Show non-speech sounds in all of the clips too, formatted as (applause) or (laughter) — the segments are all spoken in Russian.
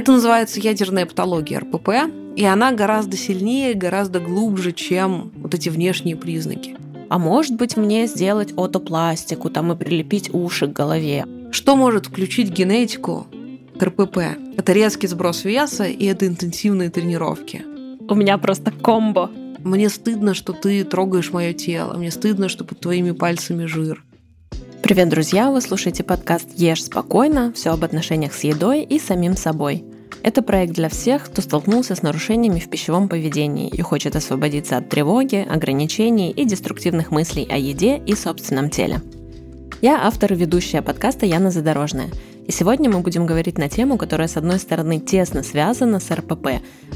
Это называется ядерная патология РПП, и она гораздо сильнее, гораздо глубже, чем вот эти внешние признаки. А может быть мне сделать отопластику, там и прилепить уши к голове? Что может включить генетику к РПП? Это резкий сброс веса и это интенсивные тренировки. У меня просто комбо. Мне стыдно, что ты трогаешь мое тело. Мне стыдно, что под твоими пальцами жир. Привет, друзья! Вы слушаете подкаст «Ешь спокойно. Все об отношениях с едой и самим собой». Это проект для всех, кто столкнулся с нарушениями в пищевом поведении и хочет освободиться от тревоги, ограничений и деструктивных мыслей о еде и собственном теле. Я автор и ведущая подкаста Яна Задорожная. И сегодня мы будем говорить на тему, которая с одной стороны тесно связана с РПП,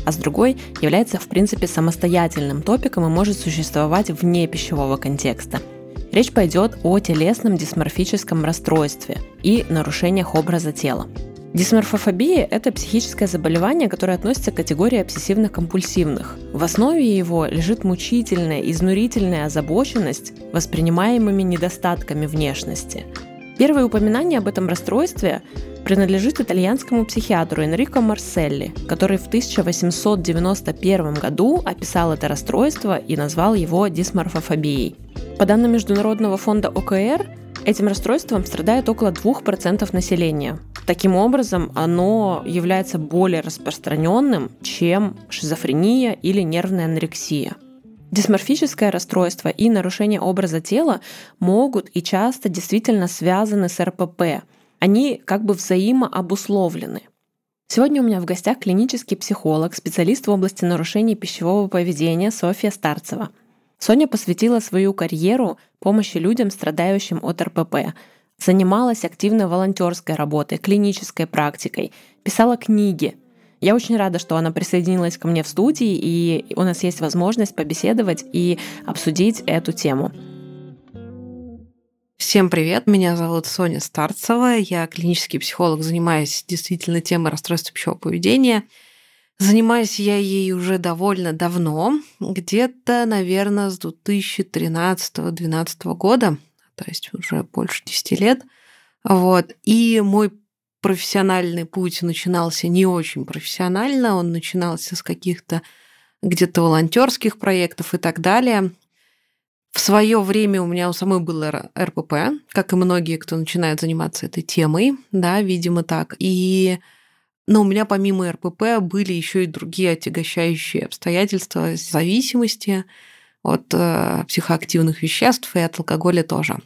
а с другой является в принципе самостоятельным топиком и может существовать вне пищевого контекста – Речь пойдет о телесном дисморфическом расстройстве и нарушениях образа тела. Дисморфофобия – это психическое заболевание, которое относится к категории обсессивно-компульсивных. В основе его лежит мучительная, изнурительная озабоченность воспринимаемыми недостатками внешности. Первое упоминание об этом расстройстве принадлежит итальянскому психиатру Энрико Марселли, который в 1891 году описал это расстройство и назвал его дисморфофобией. По данным Международного фонда ОКР, этим расстройством страдает около 2% населения. Таким образом, оно является более распространенным, чем шизофрения или нервная анорексия. Дисморфическое расстройство и нарушение образа тела могут и часто действительно связаны с РПП. Они как бы взаимообусловлены. Сегодня у меня в гостях клинический психолог, специалист в области нарушений пищевого поведения Софья Старцева – Соня посвятила свою карьеру помощи людям, страдающим от РПП. Занималась активной волонтерской работой, клинической практикой, писала книги. Я очень рада, что она присоединилась ко мне в студии, и у нас есть возможность побеседовать и обсудить эту тему. Всем привет, меня зовут Соня Старцева, я клинический психолог, занимаюсь действительно темой расстройства пищевого поведения – Занимаюсь я ей уже довольно давно, где-то, наверное, с 2013-2012 года, то есть уже больше 10 лет. Вот. И мой профессиональный путь начинался не очень профессионально, он начинался с каких-то где-то волонтерских проектов и так далее. В свое время у меня у самой было РПП, как и многие, кто начинает заниматься этой темой, да, видимо так. И но у меня помимо РПП были еще и другие отягощающие обстоятельства зависимости от э, психоактивных веществ и от алкоголя тоже.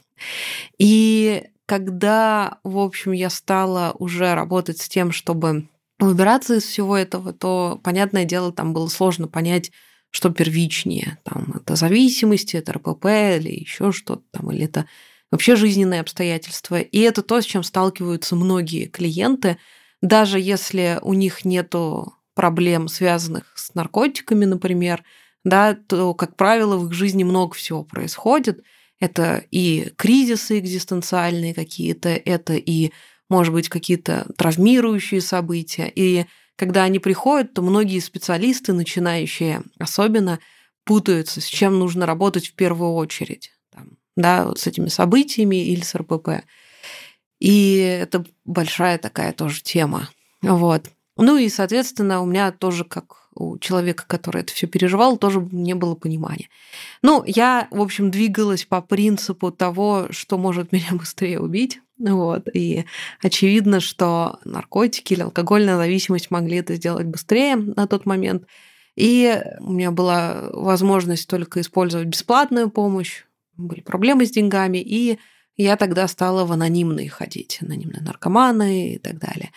И когда, в общем, я стала уже работать с тем, чтобы выбираться из всего этого, то, понятное дело, там было сложно понять, что первичнее. Там, это зависимости, это РПП или еще что-то там, или это вообще жизненные обстоятельства. И это то, с чем сталкиваются многие клиенты – даже если у них нету проблем, связанных с наркотиками, например, да, то, как правило, в их жизни много всего происходит. Это и кризисы экзистенциальные какие-то, это и, может быть, какие-то травмирующие события. И когда они приходят, то многие специалисты, начинающие особенно, путаются, с чем нужно работать в первую очередь. Там, да, вот с этими событиями или с РПП. И это большая такая тоже тема. Вот. Ну и, соответственно, у меня тоже, как у человека, который это все переживал, тоже не было понимания. Ну, я, в общем, двигалась по принципу того, что может меня быстрее убить. Вот. И очевидно, что наркотики или алкогольная зависимость могли это сделать быстрее на тот момент. И у меня была возможность только использовать бесплатную помощь, были проблемы с деньгами, и я тогда стала в анонимные ходить, анонимные наркоманы и так далее.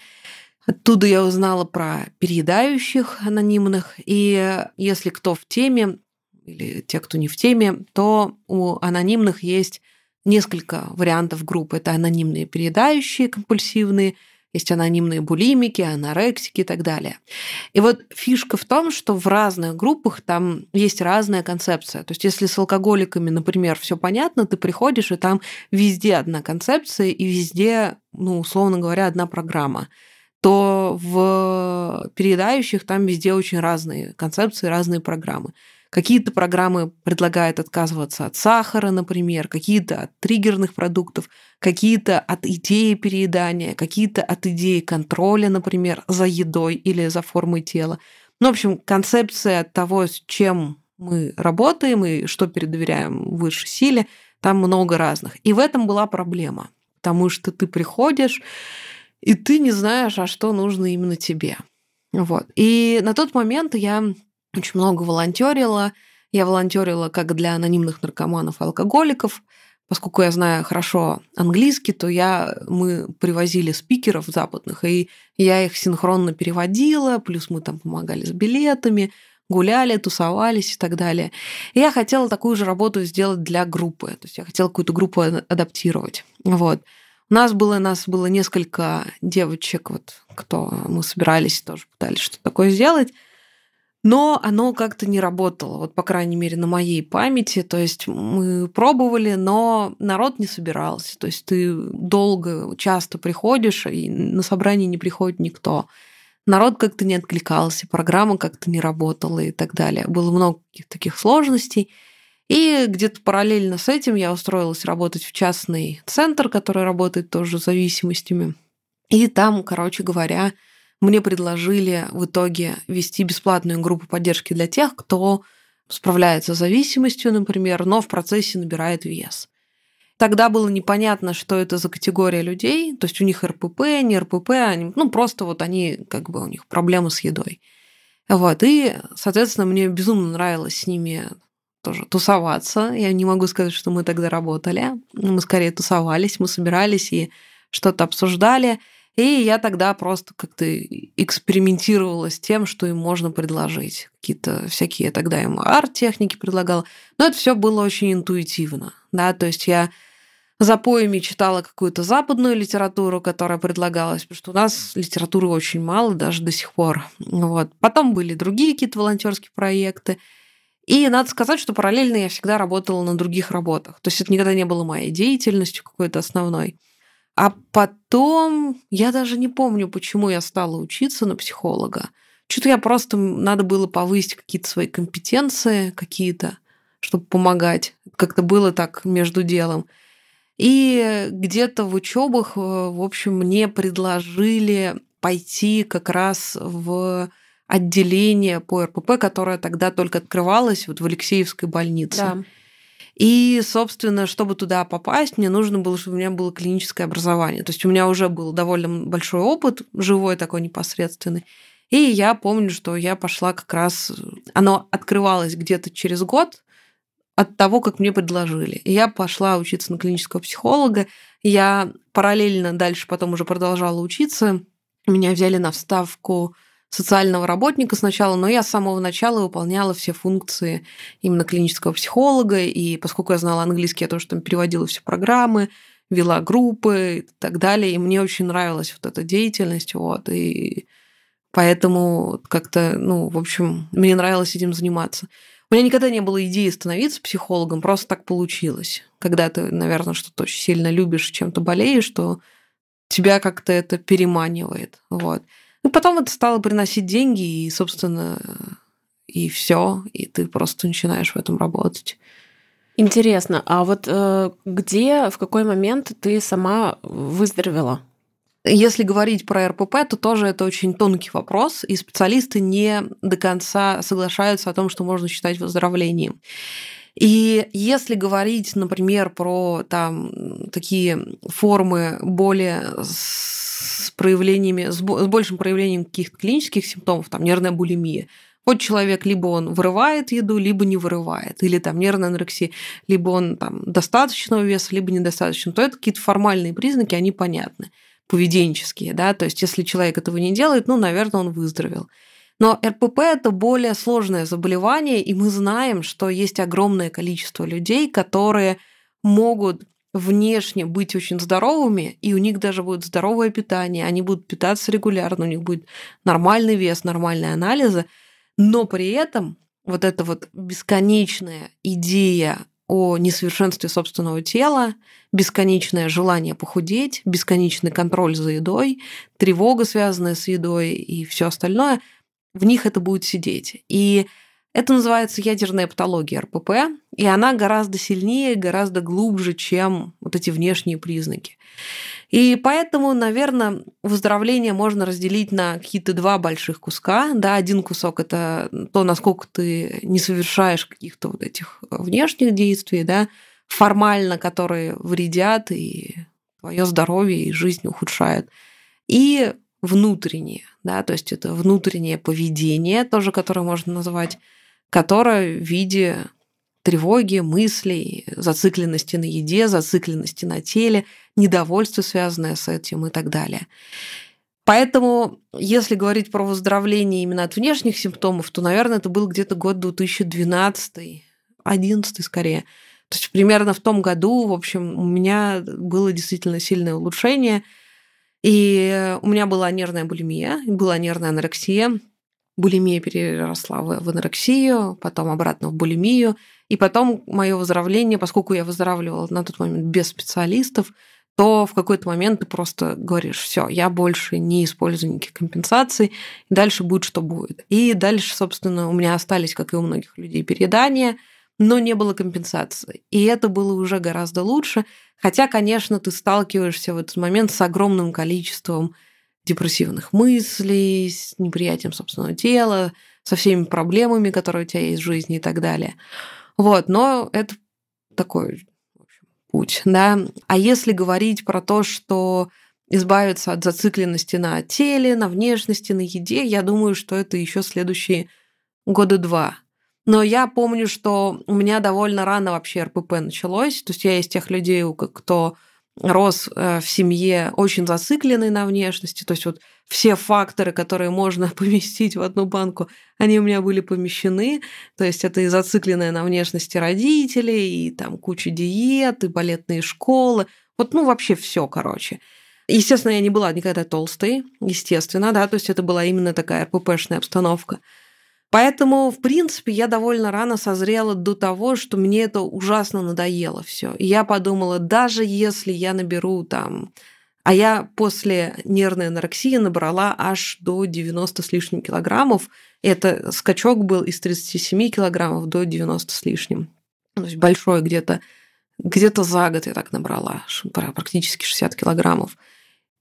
Оттуда я узнала про переедающих анонимных, и если кто в теме, или те, кто не в теме, то у анонимных есть несколько вариантов групп. Это анонимные переедающие, компульсивные – есть анонимные булимики, анорексики и так далее. И вот фишка в том, что в разных группах там есть разная концепция. То есть если с алкоголиками, например, все понятно, ты приходишь, и там везде одна концепция, и везде, ну, условно говоря, одна программа то в передающих там везде очень разные концепции, разные программы. Какие-то программы предлагают отказываться от сахара, например, какие-то от триггерных продуктов, какие-то от идеи переедания, какие-то от идеи контроля, например, за едой или за формой тела. Ну, в общем, концепция того, с чем мы работаем и что передоверяем высшей силе, там много разных. И в этом была проблема, потому что ты приходишь, и ты не знаешь, а что нужно именно тебе. Вот. И на тот момент я очень много волонтерила. Я волонтерила как для анонимных наркоманов и алкоголиков. Поскольку я знаю хорошо английский, то я, мы привозили спикеров западных, и я их синхронно переводила, плюс мы там помогали с билетами, гуляли, тусовались и так далее. И я хотела такую же работу сделать для группы. То есть я хотела какую-то группу адаптировать. Вот. Нас было, нас было несколько девочек, вот, кто мы собирались, тоже пытались что-то такое сделать. Но оно как-то не работало, вот по крайней мере на моей памяти. То есть мы пробовали, но народ не собирался. То есть ты долго, часто приходишь, и на собрание не приходит никто. Народ как-то не откликался, программа как-то не работала и так далее. Было много таких сложностей. И где-то параллельно с этим я устроилась работать в частный центр, который работает тоже с зависимостями. И там, короче говоря, мне предложили в итоге вести бесплатную группу поддержки для тех, кто справляется с зависимостью, например, но в процессе набирает вес. Тогда было непонятно, что это за категория людей, то есть у них РПП, не РПП, они, ну просто вот они, как бы у них проблемы с едой. Вот, и, соответственно, мне безумно нравилось с ними тоже тусоваться. Я не могу сказать, что мы тогда работали. Мы скорее тусовались, мы собирались и что-то обсуждали. И я тогда просто как-то экспериментировала с тем, что им можно предложить. Какие-то всякие тогда им арт-техники предлагала. Но это все было очень интуитивно. Да? То есть я за поями читала какую-то западную литературу, которая предлагалась, потому что у нас литературы очень мало даже до сих пор. Вот. Потом были другие какие-то волонтерские проекты. И надо сказать, что параллельно я всегда работала на других работах. То есть это никогда не было моей деятельностью какой-то основной. А потом, я даже не помню, почему я стала учиться на психолога. Что-то я просто, надо было повысить какие-то свои компетенции какие-то, чтобы помогать. Как-то было так между делом. И где-то в учебах, э, в общем, мне предложили пойти как раз в отделение по РПП, которое тогда только открывалось вот в Алексеевской больнице. Да. И, собственно, чтобы туда попасть, мне нужно было, чтобы у меня было клиническое образование. То есть у меня уже был довольно большой опыт, живой такой непосредственный. И я помню, что я пошла как раз... Оно открывалось где-то через год от того, как мне предложили. И я пошла учиться на клинического психолога. Я параллельно дальше потом уже продолжала учиться. Меня взяли на вставку социального работника сначала, но я с самого начала выполняла все функции именно клинического психолога, и поскольку я знала английский, я тоже там переводила все программы, вела группы и так далее, и мне очень нравилась вот эта деятельность, вот, и поэтому как-то, ну, в общем, мне нравилось этим заниматься. У меня никогда не было идеи становиться психологом, просто так получилось. Когда ты, наверное, что-то очень сильно любишь, чем-то болеешь, что тебя как-то это переманивает. Вот. И потом это стало приносить деньги, и, собственно, и все, и ты просто начинаешь в этом работать. Интересно, а вот э, где, в какой момент ты сама выздоровела? Если говорить про РПП, то тоже это очень тонкий вопрос, и специалисты не до конца соглашаются о том, что можно считать выздоровлением. И если говорить, например, про там такие формы более с проявлениями, с большим проявлением каких-то клинических симптомов, там нервная булимия. Вот человек либо он вырывает еду, либо не вырывает, или там нервная анорексия, либо он там достаточного веса, либо недостаточно, то это какие-то формальные признаки, они понятны, поведенческие, да, то есть если человек этого не делает, ну, наверное, он выздоровел. Но РПП – это более сложное заболевание, и мы знаем, что есть огромное количество людей, которые могут внешне быть очень здоровыми, и у них даже будет здоровое питание, они будут питаться регулярно, у них будет нормальный вес, нормальные анализы, но при этом вот эта вот бесконечная идея о несовершенстве собственного тела, бесконечное желание похудеть, бесконечный контроль за едой, тревога, связанная с едой и все остальное, в них это будет сидеть. И Это называется ядерная патология РПП, и она гораздо сильнее, гораздо глубже, чем вот эти внешние признаки. И поэтому, наверное, выздоровление можно разделить на какие-то два больших куска. Да, один кусок – это то, насколько ты не совершаешь каких-то вот этих внешних действий, да, формально, которые вредят и твое здоровье и жизнь ухудшают. И внутреннее, да, то есть это внутреннее поведение, тоже которое можно назвать, которое в виде тревоги, мыслей, зацикленности на еде, зацикленности на теле, недовольство, связанное с этим и так далее. Поэтому, если говорить про выздоровление именно от внешних симптомов, то, наверное, это был где-то год 2012, 2011 скорее. То есть примерно в том году, в общем, у меня было действительно сильное улучшение. И у меня была нервная булимия, была нервная анорексия. Булимия переросла в анорексию, потом обратно в булимию. И потом мое выздоровление, поскольку я выздоравливала на тот момент без специалистов, то в какой-то момент ты просто говоришь, все, я больше не использую никаких компенсаций, дальше будет, что будет. И дальше, собственно, у меня остались, как и у многих людей, переедания, но не было компенсации. И это было уже гораздо лучше. Хотя, конечно, ты сталкиваешься в этот момент с огромным количеством депрессивных мыслей, с неприятием собственного тела, со всеми проблемами, которые у тебя есть в жизни и так далее. Вот, но это такой путь, да. А если говорить про то, что избавиться от зацикленности на теле, на внешности, на еде, я думаю, что это еще следующие года два. Но я помню, что у меня довольно рано вообще РПП началось. То есть я из тех людей, кто рос э, в семье очень зацикленный на внешности. То есть вот все факторы, которые можно (laughs) поместить в одну банку, они у меня были помещены. То есть это и зацикленная на внешности родителей, и там куча диет, и балетные школы. Вот, ну, вообще все, короче. Естественно, я не была никогда толстой, естественно, да, то есть это была именно такая РППшная обстановка. Поэтому, в принципе, я довольно рано созрела до того, что мне это ужасно надоело все. И я подумала, даже если я наберу там... А я после нервной анорексии набрала аж до 90 с лишним килограммов. Это скачок был из 37 килограммов до 90 с лишним. То есть большой где-то где-то за год я так набрала, практически 60 килограммов.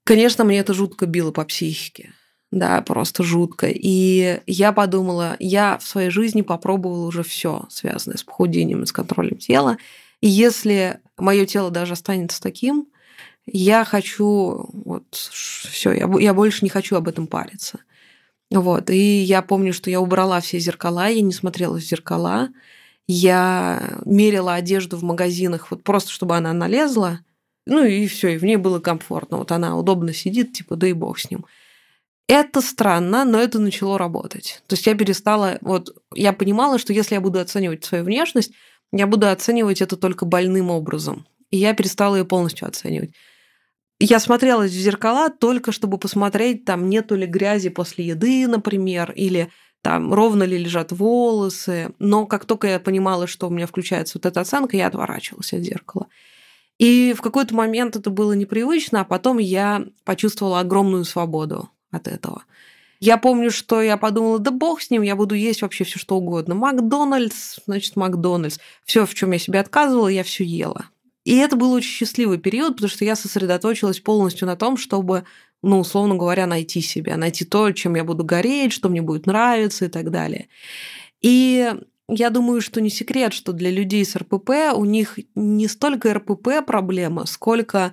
Конечно, мне это жутко било по психике да, просто жутко. И я подумала, я в своей жизни попробовала уже все, связанное с похудением и с контролем тела. И если мое тело даже останется таким, я хочу, вот все, я, я больше не хочу об этом париться. Вот. И я помню, что я убрала все зеркала, я не смотрела в зеркала, я мерила одежду в магазинах, вот просто чтобы она налезла, ну и все, и в ней было комфортно. Вот она удобно сидит, типа, да и бог с ним. Это странно, но это начало работать. То есть я перестала, вот я понимала, что если я буду оценивать свою внешность, я буду оценивать это только больным образом. И я перестала ее полностью оценивать. Я смотрелась в зеркала только чтобы посмотреть, там нету ли грязи после еды, например, или там ровно ли лежат волосы. Но как только я понимала, что у меня включается вот эта оценка, я отворачивалась от зеркала. И в какой-то момент это было непривычно, а потом я почувствовала огромную свободу от этого. Я помню, что я подумала, да бог с ним, я буду есть вообще все что угодно. Макдональдс, значит, Макдональдс. Все, в чем я себе отказывала, я все ела. И это был очень счастливый период, потому что я сосредоточилась полностью на том, чтобы, ну, условно говоря, найти себя, найти то, чем я буду гореть, что мне будет нравиться и так далее. И я думаю, что не секрет, что для людей с РПП у них не столько РПП проблема, сколько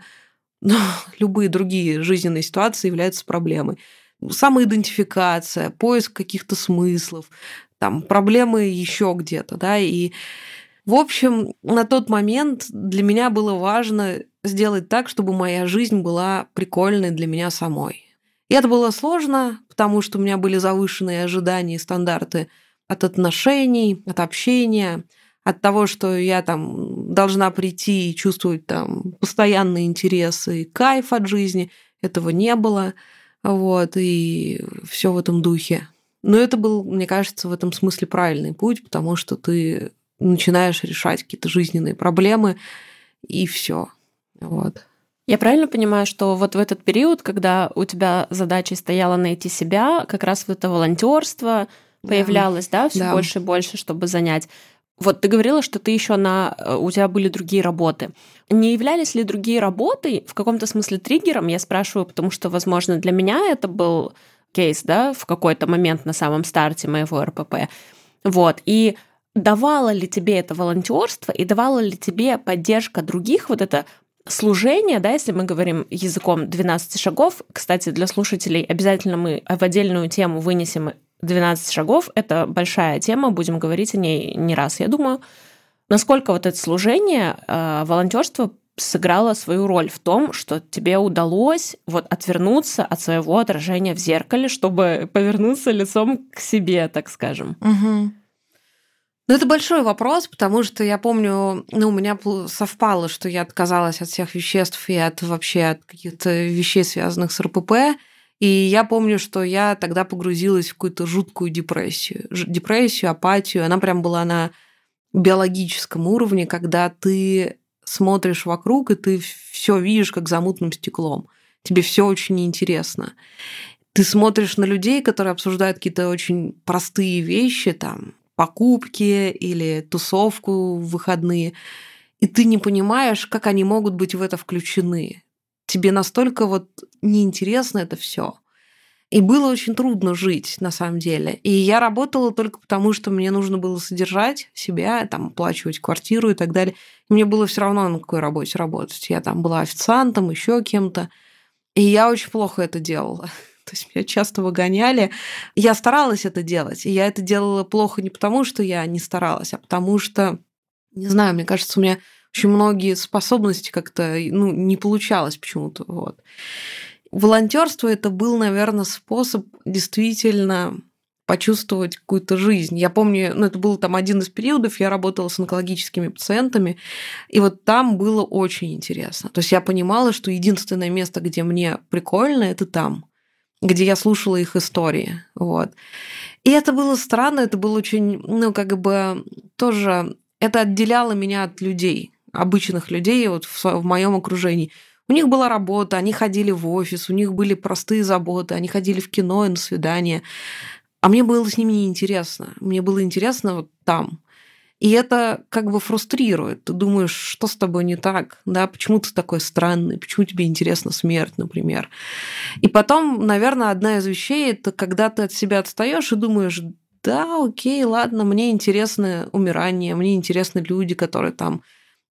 но (laughs) любые другие жизненные ситуации являются проблемой. Самоидентификация, поиск каких-то смыслов, там проблемы еще где-то, да, и в общем, на тот момент для меня было важно сделать так, чтобы моя жизнь была прикольной для меня самой. И это было сложно, потому что у меня были завышенные ожидания и стандарты от отношений, от общения – от того, что я там должна прийти и чувствовать там постоянный интерес и кайф от жизни, этого не было. Вот, и все в этом духе. Но это был, мне кажется, в этом смысле правильный путь, потому что ты начинаешь решать какие-то жизненные проблемы, и все. Вот. Я правильно понимаю, что вот в этот период, когда у тебя задачей стояла найти себя, как раз в это волонтерство, появлялось, да, да все да. больше и больше, чтобы занять. Вот ты говорила, что ты еще на э, у тебя были другие работы. Не являлись ли другие работы в каком-то смысле триггером? Я спрашиваю, потому что, возможно, для меня это был кейс, да, в какой-то момент на самом старте моего РПП. Вот. И давало ли тебе это волонтерство и давало ли тебе поддержка других, вот это служение, да, если мы говорим языком 12 шагов, кстати, для слушателей обязательно мы в отдельную тему вынесем 12 шагов. Это большая тема, будем говорить о ней не раз, я думаю. Насколько вот это служение, э, волонтерство сыграло свою роль в том, что тебе удалось вот отвернуться от своего отражения в зеркале, чтобы повернуться лицом к себе, так скажем. Угу. Ну, это большой вопрос, потому что я помню, ну, у меня совпало, что я отказалась от всех веществ и от вообще от каких-то вещей, связанных с РПП. И я помню, что я тогда погрузилась в какую-то жуткую депрессию. Депрессию, апатию. Она прям была на биологическом уровне, когда ты смотришь вокруг, и ты все видишь как за мутным стеклом. Тебе все очень интересно. Ты смотришь на людей, которые обсуждают какие-то очень простые вещи, там, покупки или тусовку в выходные, и ты не понимаешь, как они могут быть в это включены тебе настолько вот неинтересно это все. И было очень трудно жить, на самом деле. И я работала только потому, что мне нужно было содержать себя, там, оплачивать квартиру и так далее. И мне было все равно на какой работе работать. Я там была официантом, еще кем-то. И я очень плохо это делала. (laughs) То есть меня часто выгоняли. Я старалась это делать. И я это делала плохо не потому, что я не старалась, а потому что, не знаю, мне кажется, у меня очень многие способности как-то ну, не получалось почему-то. Вот. Волонтерство это был, наверное, способ действительно почувствовать какую-то жизнь. Я помню, ну, это был там один из периодов, я работала с онкологическими пациентами, и вот там было очень интересно. То есть я понимала, что единственное место, где мне прикольно, это там, где я слушала их истории. Вот. И это было странно, это было очень, ну, как бы тоже, это отделяло меня от людей обычных людей вот в, в моем окружении. У них была работа, они ходили в офис, у них были простые заботы, они ходили в кино и на свидание. А мне было с ними неинтересно. Мне было интересно вот там. И это как бы фрустрирует. Ты думаешь, что с тобой не так, да, почему ты такой странный, почему тебе интересна смерть, например. И потом, наверное, одна из вещей это когда ты от себя отстаешь и думаешь, да, окей, ладно, мне интересно умирание, мне интересны люди, которые там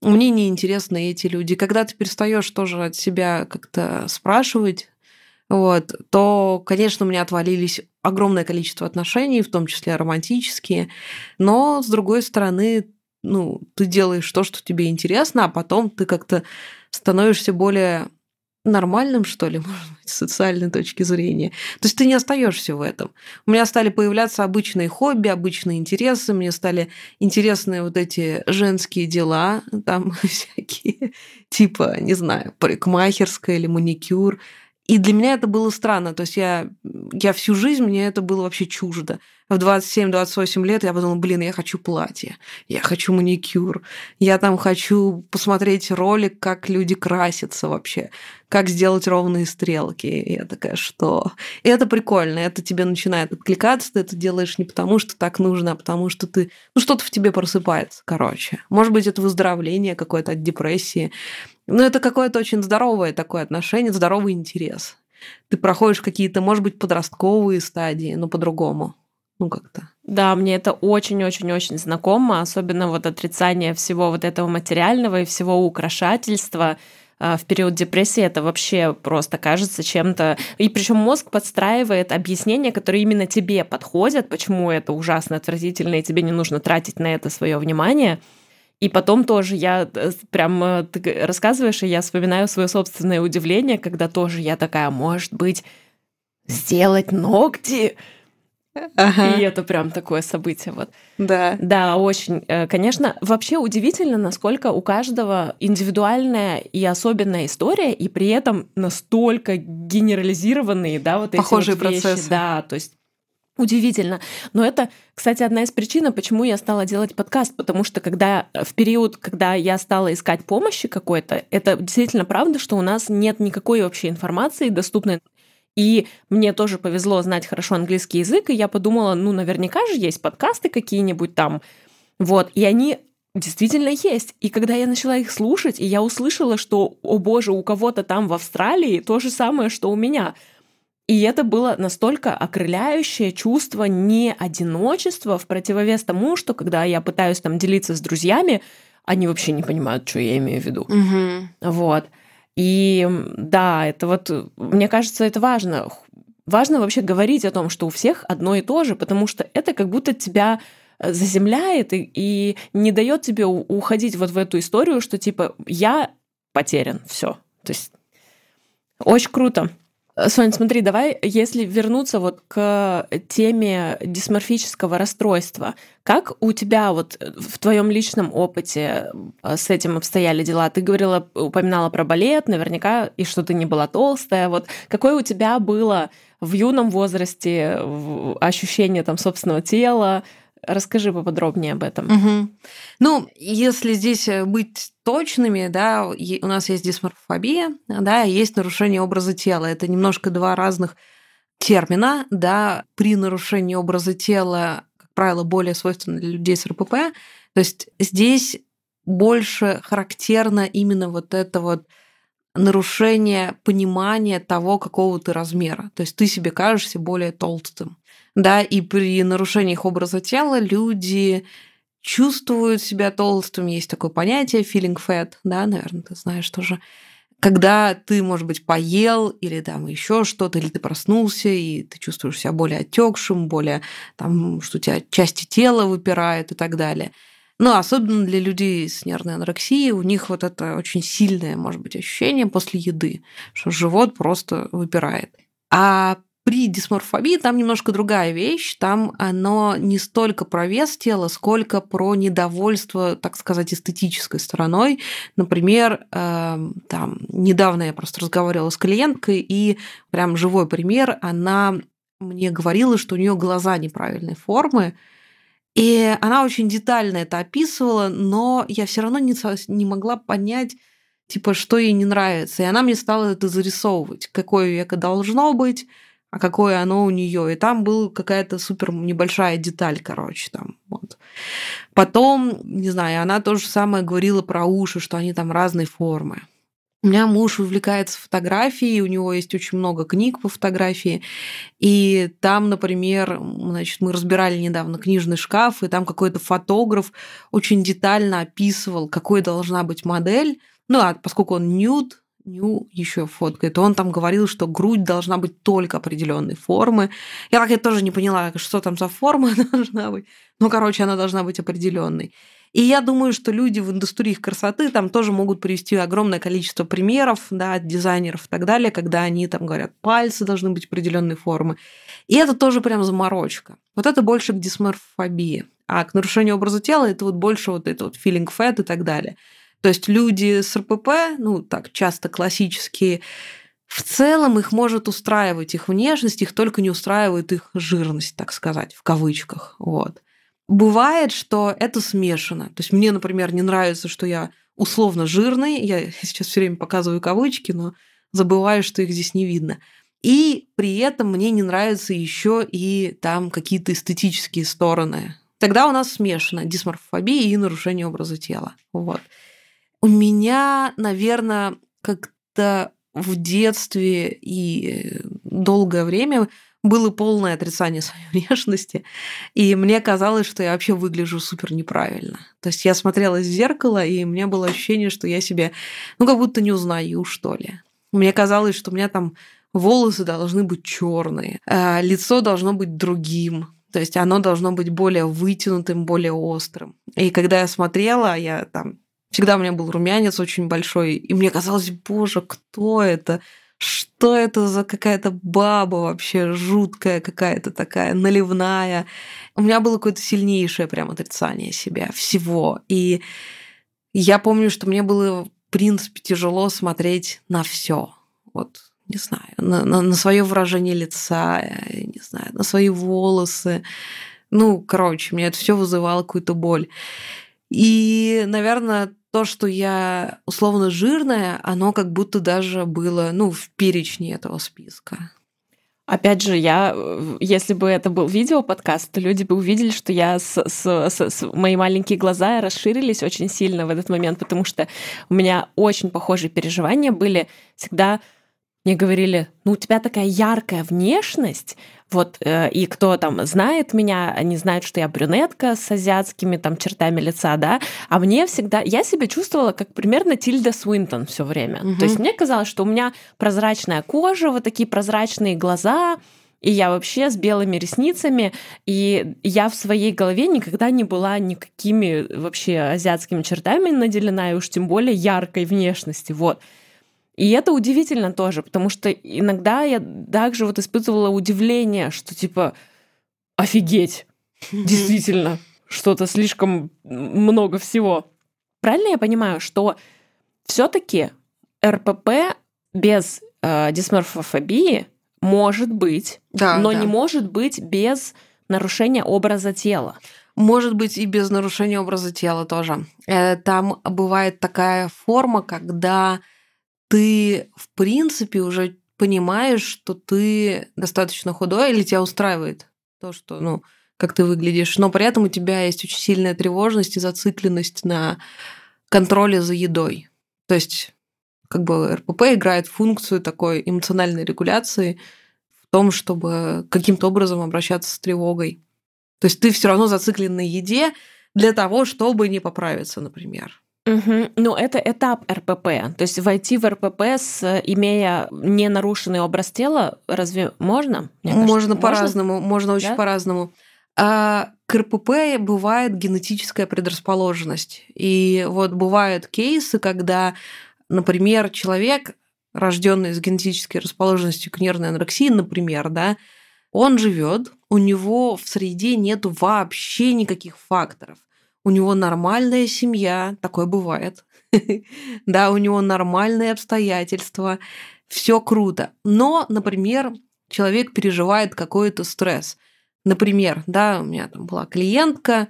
мне не интересны эти люди. Когда ты перестаешь тоже от себя как-то спрашивать, вот, то, конечно, у меня отвалились огромное количество отношений, в том числе романтические, но, с другой стороны, ну, ты делаешь то, что тебе интересно, а потом ты как-то становишься более нормальным, что ли, быть, (laughs) социальной точки зрения. То есть ты не остаешься в этом. У меня стали появляться обычные хобби, обычные интересы, мне стали интересны вот эти женские дела, (laughs) там всякие, типа, не знаю, парикмахерская или маникюр. И для меня это было странно. То есть я, я всю жизнь, мне это было вообще чуждо. В 27-28 лет я подумала, блин, я хочу платье, я хочу маникюр, я там хочу посмотреть ролик, как люди красятся вообще, как сделать ровные стрелки. И я такая, что? И это прикольно, это тебе начинает откликаться, ты это делаешь не потому, что так нужно, а потому что ты, ну, что-то в тебе просыпается, короче. Может быть, это выздоровление какое-то от депрессии, но это какое-то очень здоровое такое отношение, здоровый интерес. Ты проходишь какие-то, может быть, подростковые стадии, но по-другому. Ну, как-то. Да, мне это очень-очень-очень знакомо, особенно вот отрицание всего вот этого материального и всего украшательства а, в период депрессии это вообще просто кажется чем-то. И причем мозг подстраивает объяснения, которые именно тебе подходят, почему это ужасно отвратительно, и тебе не нужно тратить на это свое внимание. И потом тоже я э, прям э, ты рассказываешь, и я вспоминаю свое собственное удивление, когда тоже я такая, может быть, сделать ногти. Ага. И это прям такое событие. Вот. Да. Да, очень. Э, конечно, вообще удивительно, насколько у каждого индивидуальная и особенная история, и при этом настолько генерализированные, да, вот эти Похожие вот вещи. процессы. Да, то есть Удивительно. Но это, кстати, одна из причин, почему я стала делать подкаст, потому что когда в период, когда я стала искать помощи какой-то, это действительно правда, что у нас нет никакой вообще информации доступной. И мне тоже повезло знать хорошо английский язык, и я подумала, ну, наверняка же есть подкасты какие-нибудь там. Вот, и они действительно есть. И когда я начала их слушать, и я услышала, что, о боже, у кого-то там в Австралии то же самое, что у меня. И это было настолько окрыляющее чувство не одиночества в противовес тому, что когда я пытаюсь там делиться с друзьями, они вообще не понимают, что я имею в виду. Угу. Вот. И да, это вот, мне кажется, это важно. Важно вообще говорить о том, что у всех одно и то же, потому что это как будто тебя э, заземляет и, и не дает тебе уходить вот в эту историю, что типа я потерян, все. То есть очень круто. Э, Соня, смотри, давай, если вернуться вот к теме дисморфического расстройства, как у тебя вот в твоем личном опыте э, с этим обстояли дела? Ты говорила, упоминала про балет, наверняка, и что ты не была толстая. Вот какое у тебя было в юном возрасте ощущение там собственного тела, Расскажи поподробнее об этом. Угу. Ну, если здесь э, быть точными, да, у нас есть дисморфобия, да, есть нарушение образа тела. Это немножко два разных термина, да. При нарушении образа тела, как правило, более свойственно для людей с РПП. То есть здесь больше характерно именно вот это вот нарушение понимания того, какого ты размера. То есть ты себе кажешься более толстым да, и при нарушении их образа тела люди чувствуют себя толстым. Есть такое понятие feeling fat, да, наверное, ты знаешь тоже. Когда ты, может быть, поел или там еще что-то, или ты проснулся, и ты чувствуешь себя более отекшим, более там, что у тебя части тела выпирают и так далее. Ну, особенно для людей с нервной анорексией, у них вот это очень сильное, может быть, ощущение после еды, что живот просто выпирает. А при дисморфобии там немножко другая вещь. Там оно не столько про вес тела, сколько про недовольство, так сказать, эстетической стороной. Например, э, там недавно я просто разговаривала с клиенткой, и прям живой пример, она мне говорила, что у нее глаза неправильной формы, и она очень детально это описывала, но я все равно не, не могла понять, типа, что ей не нравится. И она мне стала это зарисовывать, какое веко должно быть, а какое оно у нее. И там была какая-то супер небольшая деталь, короче, там. Вот. Потом, не знаю, она то же самое говорила про уши, что они там разной формы. У меня муж увлекается фотографией, у него есть очень много книг по фотографии. И там, например, значит, мы разбирали недавно книжный шкаф, и там какой-то фотограф очень детально описывал, какой должна быть модель. Ну, а поскольку он нюд, Ню еще фоткает, он там говорил, что грудь должна быть только определенной формы. Я так я тоже не поняла, что там за форма (laughs) должна быть. Ну, короче, она должна быть определенной. И я думаю, что люди в индустрии красоты там тоже могут привести огромное количество примеров, да, от дизайнеров и так далее, когда они там говорят, пальцы должны быть определенной формы. И это тоже прям заморочка. Вот это больше к дисморфобии. А к нарушению образа тела это вот больше вот это вот feeling fat и так далее. То есть люди с РПП, ну так часто классические, в целом их может устраивать их внешность, их только не устраивает их жирность, так сказать, в кавычках. Вот. Бывает, что это смешано. То есть мне, например, не нравится, что я условно жирный. Я сейчас все время показываю кавычки, но забываю, что их здесь не видно. И при этом мне не нравятся еще и там какие-то эстетические стороны. Тогда у нас смешано дисморфобия и нарушение образа тела. Вот. У меня, наверное, как-то в детстве и долгое время было полное отрицание (laughs) своей внешности, и мне казалось, что я вообще выгляжу супер неправильно. То есть я смотрела в зеркало, и у меня было ощущение, что я себя, ну, как будто не узнаю, что ли. Мне казалось, что у меня там волосы должны быть черные, а лицо должно быть другим, то есть оно должно быть более вытянутым, более острым. И когда я смотрела, я там Всегда у меня был румянец очень большой, и мне казалось, боже, кто это? Что это за какая-то баба вообще жуткая какая-то такая, наливная? У меня было какое-то сильнейшее прям отрицание себя, всего. И я помню, что мне было, в принципе, тяжело смотреть на все. Вот, не знаю, на, на, на свое выражение лица, не знаю, на свои волосы. Ну, короче, мне это все вызывало какую-то боль. И, наверное, то, что я условно жирная, оно как будто даже было, ну, в перечне этого списка. Опять же, я, если бы это был видео-подкаст, то люди бы увидели, что я с, с, с, с мои маленькие глаза расширились очень сильно в этот момент, потому что у меня очень похожие переживания были всегда мне говорили, ну у тебя такая яркая внешность, вот, э, и кто там знает меня, они знают, что я брюнетка с азиатскими там чертами лица, да, а мне всегда, я себя чувствовала как примерно Тильда Свинтон все время. Угу. То есть мне казалось, что у меня прозрачная кожа, вот такие прозрачные глаза, и я вообще с белыми ресницами, и я в своей голове никогда не была никакими вообще азиатскими чертами наделена, и уж тем более яркой внешности, вот. И это удивительно тоже, потому что иногда я также вот испытывала удивление, что типа офигеть, действительно, что-то слишком много всего. Правильно я понимаю, что все-таки РПП без э, дисморфофобии может быть, да, но да. не может быть без нарушения образа тела. Может быть и без нарушения образа тела тоже. Э, там бывает такая форма, когда ты, в принципе, уже понимаешь, что ты достаточно худой, или тебя устраивает то, что, ну, как ты выглядишь, но при этом у тебя есть очень сильная тревожность и зацикленность на контроле за едой. То есть, как бы РПП играет функцию такой эмоциональной регуляции в том, чтобы каким-то образом обращаться с тревогой. То есть ты все равно зациклен на еде для того, чтобы не поправиться, например. Угу. Ну, это этап РПП. То есть войти в РПП, с, имея ненарушенный образ тела, разве можно? можно по-разному, можно очень да? по-разному. А к РПП бывает генетическая предрасположенность. И вот бывают кейсы, когда, например, человек, рожденный с генетической расположенностью к нервной анорексии, например, да, он живет, у него в среде нет вообще никаких факторов у него нормальная семья, такое бывает. (laughs) да, у него нормальные обстоятельства, все круто. Но, например, человек переживает какой-то стресс. Например, да, у меня там была клиентка,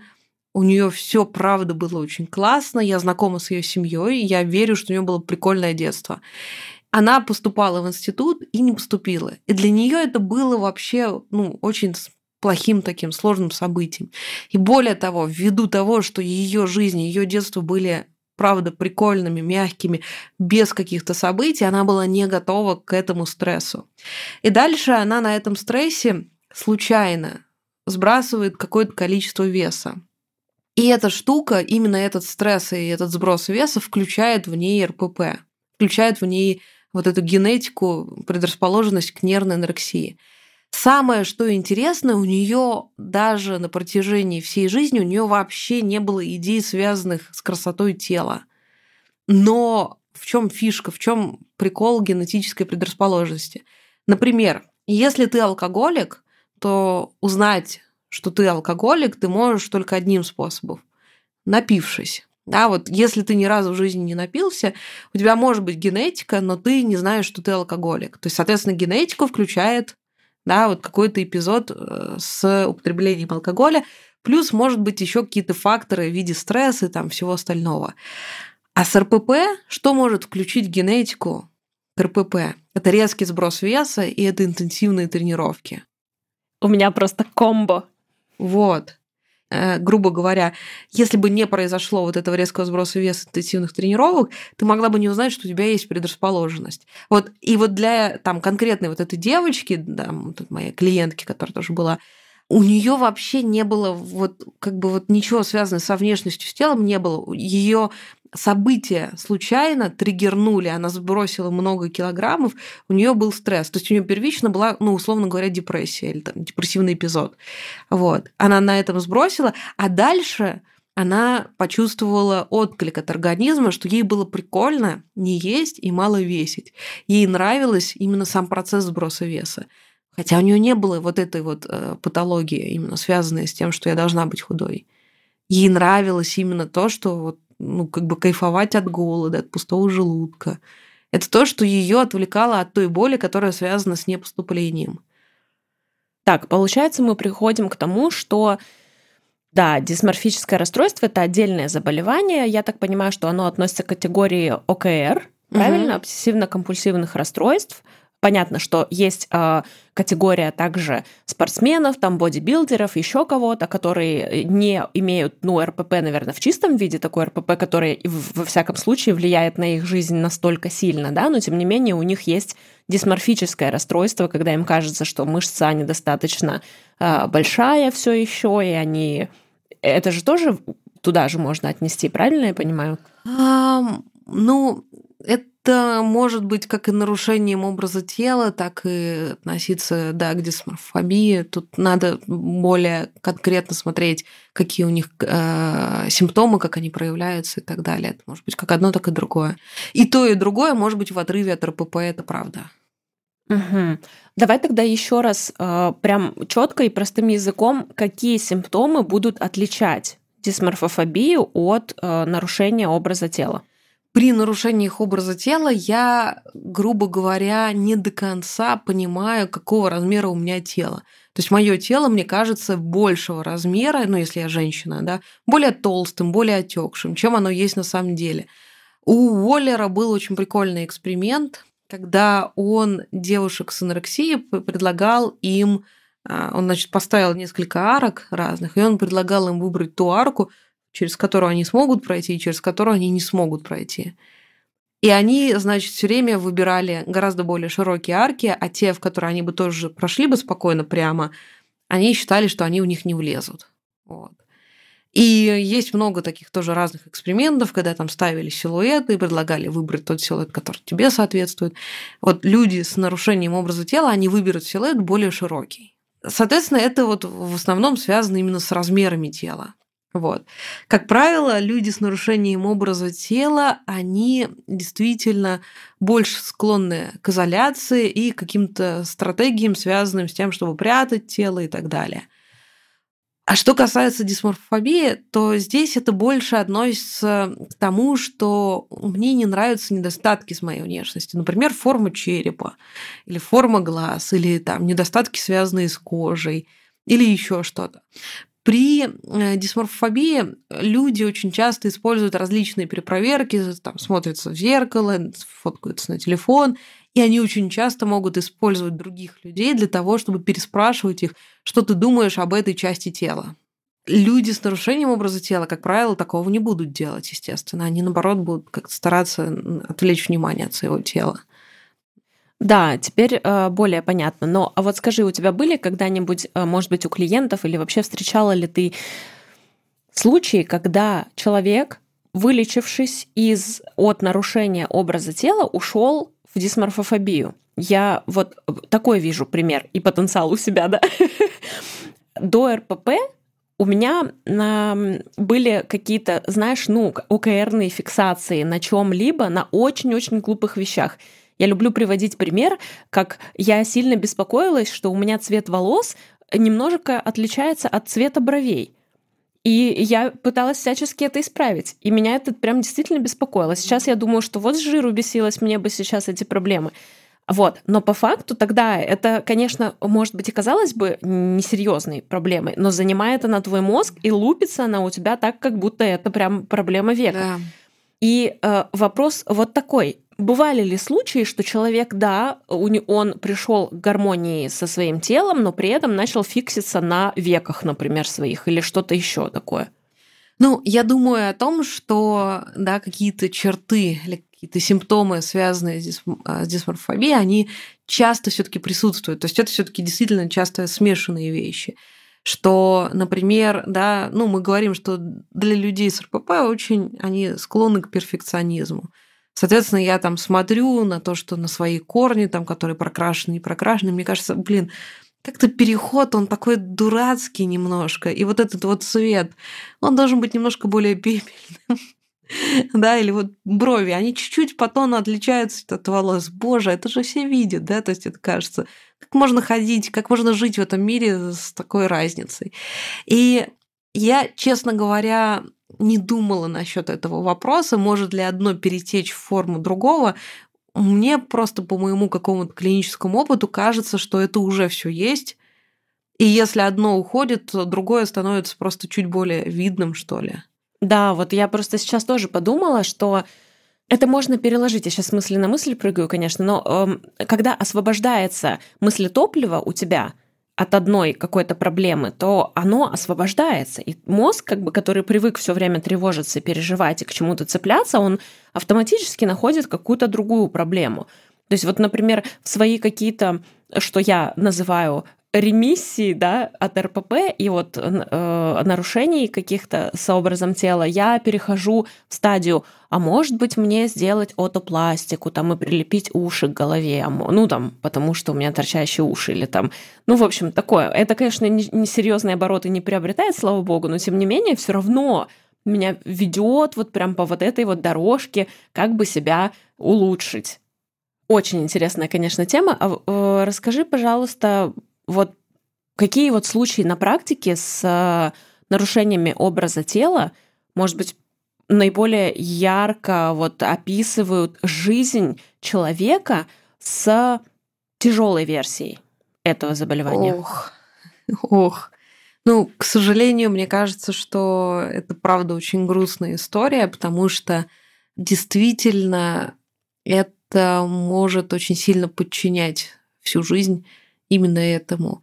у нее все правда было очень классно, я знакома с ее семьей, я верю, что у нее было прикольное детство. Она поступала в институт и не поступила. И для нее это было вообще ну, очень плохим таким сложным событием. И более того, ввиду того, что ее жизнь, ее детство были правда прикольными, мягкими, без каких-то событий, она была не готова к этому стрессу. И дальше она на этом стрессе случайно сбрасывает какое-то количество веса. И эта штука, именно этот стресс и этот сброс веса включает в ней РПП, включает в ней вот эту генетику, предрасположенность к нервной анорексии. Самое, что интересно, у нее даже на протяжении всей жизни у нее вообще не было идей, связанных с красотой тела. Но в чем фишка, в чем прикол генетической предрасположенности? Например, если ты алкоголик, то узнать, что ты алкоголик, ты можешь только одним способом – напившись. Да, вот если ты ни разу в жизни не напился, у тебя может быть генетика, но ты не знаешь, что ты алкоголик. То есть, соответственно, генетика включает да, вот какой-то эпизод э, с употреблением алкоголя, плюс, может быть, еще какие-то факторы в виде стресса и там всего остального. А с РПП что может включить генетику РПП? Это резкий сброс веса и это интенсивные тренировки. У меня просто комбо. Вот. Э, грубо говоря, если бы не произошло вот этого резкого сброса веса интенсивных тренировок, ты могла бы не узнать, что у тебя есть предрасположенность. Вот, и вот для там, конкретной вот этой девочки, да, вот моей клиентки, которая тоже была, у нее вообще не было вот как бы вот ничего связанного со внешностью, с телом не было. Ее события случайно триггернули, она сбросила много килограммов, у нее был стресс. То есть у нее первично была, ну, условно говоря, депрессия или там, депрессивный эпизод. Вот. Она на этом сбросила, а дальше она почувствовала отклик от организма, что ей было прикольно не есть и мало весить. Ей нравилось именно сам процесс сброса веса. Хотя у нее не было вот этой вот э, патологии, именно связанной с тем, что я должна быть худой. Ей нравилось именно то, что вот ну, как бы кайфовать от голода, от пустого желудка. Это то, что ее отвлекало от той боли, которая связана с непоступлением. Так, получается, мы приходим к тому, что да, дисморфическое расстройство это отдельное заболевание. Я так понимаю, что оно относится к категории ОКР, правильно, угу. обсессивно-компульсивных расстройств. Понятно, что есть э, категория также спортсменов, там бодибилдеров, еще кого-то, которые не имеют, ну, РПП, наверное, в чистом виде, такой РПП, который во всяком случае влияет на их жизнь настолько сильно, да, но тем не менее у них есть дисморфическое расстройство, когда им кажется, что мышца недостаточно э, большая все еще, и они... Это же тоже туда же можно отнести, правильно я понимаю? Ну, это может быть как и нарушением образа тела, так и относиться да, к дисморфобии. Тут надо более конкретно смотреть, какие у них э, симптомы, как они проявляются и так далее. Это может быть как одно, так и другое. И то, и другое может быть в отрыве от РПП, это правда. Угу. Давай тогда еще раз э, прям четко и простым языком, какие симптомы будут отличать дисморфофобию от э, нарушения образа тела при нарушении их образа тела я, грубо говоря, не до конца понимаю, какого размера у меня тело. То есть мое тело, мне кажется, большего размера, ну, если я женщина, да, более толстым, более отекшим, чем оно есть на самом деле. У Уоллера был очень прикольный эксперимент, когда он девушек с анорексией предлагал им, а, он, значит, поставил несколько арок разных, и он предлагал им выбрать ту арку, через которую они смогут пройти и через которую они не смогут пройти. И они, значит, все время выбирали гораздо более широкие арки, а те, в которые они бы тоже прошли бы спокойно прямо, они считали, что они в них не влезут. Вот. И есть много таких тоже разных экспериментов, когда там ставили силуэты и предлагали выбрать тот силуэт, который тебе соответствует. Вот люди с нарушением образа тела, они выберут силуэт более широкий. Соответственно, это вот в основном связано именно с размерами тела. Вот. Как правило, люди с нарушением образа тела, они действительно больше склонны к изоляции и каким-то стратегиям, связанным с тем, чтобы прятать тело и так далее. А что касается дисморфобии, то здесь это больше относится к тому, что мне не нравятся недостатки с моей внешности. Например, форма черепа, или форма глаз, или там недостатки, связанные с кожей, или еще что-то. При э, дисморфобии люди очень часто используют различные перепроверки, там, смотрятся в зеркало, фоткаются на телефон, и они очень часто могут использовать других людей для того, чтобы переспрашивать их, что ты думаешь об этой части тела. Люди с нарушением образа тела, как правило, такого не будут делать, естественно. Они, наоборот, будут как-то стараться отвлечь внимание от своего тела. Да, теперь э, более понятно. Но а вот скажи, у тебя были когда-нибудь, э, может быть, у клиентов или вообще встречала ли ты случаи, когда человек, вылечившись из от нарушения образа тела, ушел в дисморфофобию? Я вот такой вижу пример и потенциал у себя, да. (laughs) До РПП у меня э, были какие-то, знаешь, ну, ОКРные фиксации на чем-либо, на очень-очень глупых вещах. Я люблю приводить пример, как я сильно беспокоилась, что у меня цвет волос немножко отличается от цвета бровей. И я пыталась всячески это исправить. И меня это прям действительно беспокоило. Сейчас я думаю, что вот с жиру бесилась мне бы сейчас эти проблемы. Вот. Но по факту тогда это, конечно, может быть и казалось бы несерьезной проблемой, но занимает она твой мозг и лупится она у тебя так, как будто это прям проблема века. Да. И э, вопрос вот такой. Бывали ли случаи, что человек, да, он пришел к гармонии со своим телом, но при этом начал фикситься на веках, например, своих, или что-то еще такое? Ну, я думаю о том, что да, какие-то черты или какие-то симптомы, связанные с, а, дисморфобией, они часто все-таки присутствуют. То есть это все-таки действительно часто смешанные вещи. Что, например, да, ну, мы говорим, что для людей с РПП очень они склонны к перфекционизму. Соответственно, я там смотрю на то, что на свои корни, там, которые прокрашены, не прокрашены, мне кажется, блин, как-то переход, он такой дурацкий немножко. И вот этот вот цвет, он должен быть немножко более пепельным. (laughs) да, или вот брови, они чуть-чуть по тону отличаются от волос. Боже, это же все видят, да, то есть это кажется, как можно ходить, как можно жить в этом мире с такой разницей. И я, честно говоря, не думала насчет этого вопроса, может ли одно перетечь в форму другого. Мне просто по моему какому-то клиническому опыту кажется, что это уже все есть. И если одно уходит, то другое становится просто чуть более видным, что ли. Да, вот я просто сейчас тоже подумала, что Это можно переложить. Я сейчас мысли на мысль прыгаю, конечно, но э, когда освобождается мыслетопливо у тебя от одной какой-то проблемы, то оно освобождается. И мозг, как бы, который привык все время тревожиться, переживать и к чему-то цепляться, он автоматически находит какую-то другую проблему. То есть вот, например, в свои какие-то, что я называю ремиссии да, от РПП и вот э, нарушений каких-то с образом тела, я перехожу в стадию, а может быть мне сделать отопластику там и прилепить уши к голове, а ну там, потому что у меня торчащие уши или там, ну в общем такое. Это, конечно, несерьезные не обороты не приобретает, слава богу, но тем не менее все равно меня ведет вот прям по вот этой вот дорожке, как бы себя улучшить. Очень интересная, конечно, тема. А, э, расскажи, пожалуйста, вот какие вот случаи на практике с э, нарушениями образа тела, может быть, наиболее ярко вот описывают жизнь человека с тяжелой версией этого заболевания? Ох, ох. Ну, к сожалению, мне кажется, что это правда очень грустная история, потому что действительно это может очень сильно подчинять всю жизнь именно этому.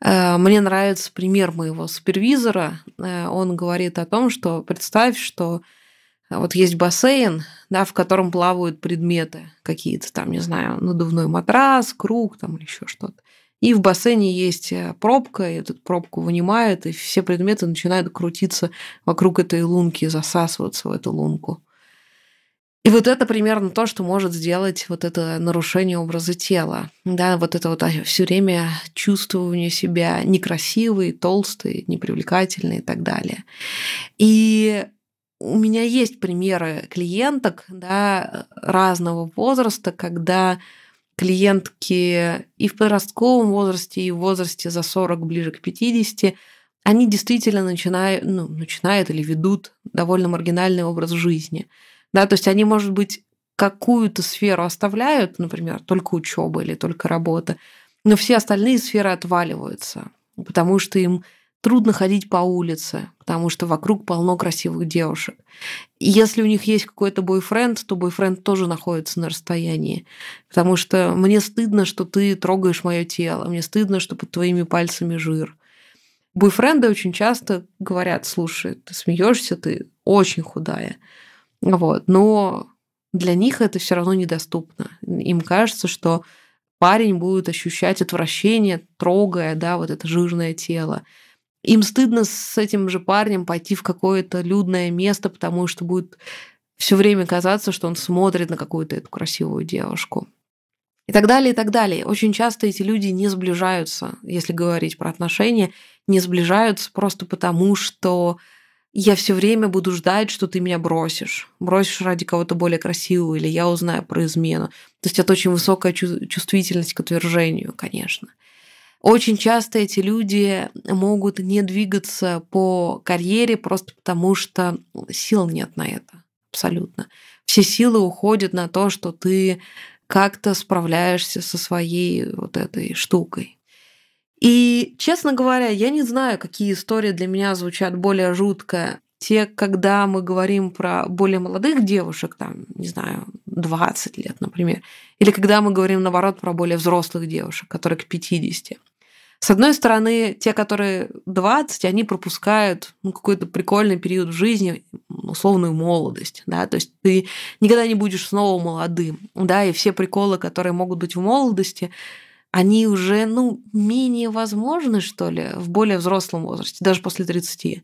Э, мне нравится пример моего супервизора. Э, он говорит о том, что представь, что вот есть бассейн, да, в котором плавают предметы какие-то, там, не знаю, надувной матрас, круг там или еще что-то. И в бассейне есть э, пробка, и эту пробку вынимают, и все предметы начинают крутиться вокруг этой лунки, засасываться в эту лунку. И вот это примерно то, что может сделать вот это нарушение образа тела. Да, вот это вот все время чувствование себя некрасивой, толстой, непривлекательной и так далее. И у меня есть примеры клиенток да, разного возраста, когда клиентки и в подростковом возрасте, и в возрасте за 40, ближе к 50, они действительно начинают, ну, начинают или ведут довольно маргинальный образ жизни – да, то есть они, может быть, какую-то сферу оставляют, например, только учеба или только работа, но все остальные сферы отваливаются, потому что им трудно ходить по улице, потому что вокруг полно красивых девушек. И если у них есть какой-то бойфренд, то бойфренд тоже находится на расстоянии, потому что мне стыдно, что ты трогаешь мое тело, мне стыдно, что под твоими пальцами жир. Бойфренды очень часто говорят, слушай, ты смеешься, ты очень худая. Вот. Но для них это все равно недоступно. Им кажется, что парень будет ощущать отвращение, трогая, да, вот это жирное тело. Им стыдно с этим же парнем пойти в какое-то людное место, потому что будет все время казаться, что он смотрит на какую-то эту красивую девушку. И так далее, и так далее. Очень часто эти люди не сближаются, если говорить про отношения, не сближаются просто потому, что я все время буду ждать, что ты меня бросишь. Бросишь ради кого-то более красивого, или я узнаю про измену. То есть это очень высокая чувствительность к отвержению, конечно. Очень часто эти люди могут не двигаться по карьере просто потому, что сил нет на это. Абсолютно. Все силы уходят на то, что ты как-то справляешься со своей вот этой штукой. И, честно говоря, я не знаю, какие истории для меня звучат более жутко. Те, когда мы говорим про более молодых девушек, там, не знаю, 20 лет, например, или когда мы говорим, наоборот, про более взрослых девушек, которые к 50. С одной стороны, те, которые 20, они пропускают ну, какой-то прикольный период в жизни, условную молодость, да, то есть ты никогда не будешь снова молодым, да, и все приколы, которые могут быть в молодости, они уже, ну, менее возможны, что ли, в более взрослом возрасте, даже после 30.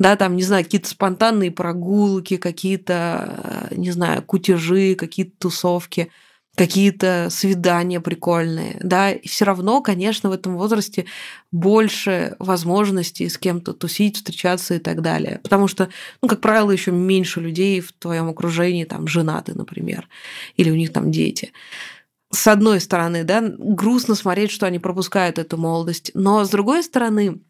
Да, там, не знаю, какие-то спонтанные прогулки, какие-то, э, не знаю, кутежи, какие-то тусовки, какие-то свидания прикольные, да, и все равно, конечно, в этом возрасте больше возможностей с кем-то тусить, встречаться и так далее, потому что, ну, как правило, еще меньше людей в твоем окружении там женаты, например, или у них там дети с одной стороны, да, грустно смотреть, что они пропускают эту молодость, но с другой стороны,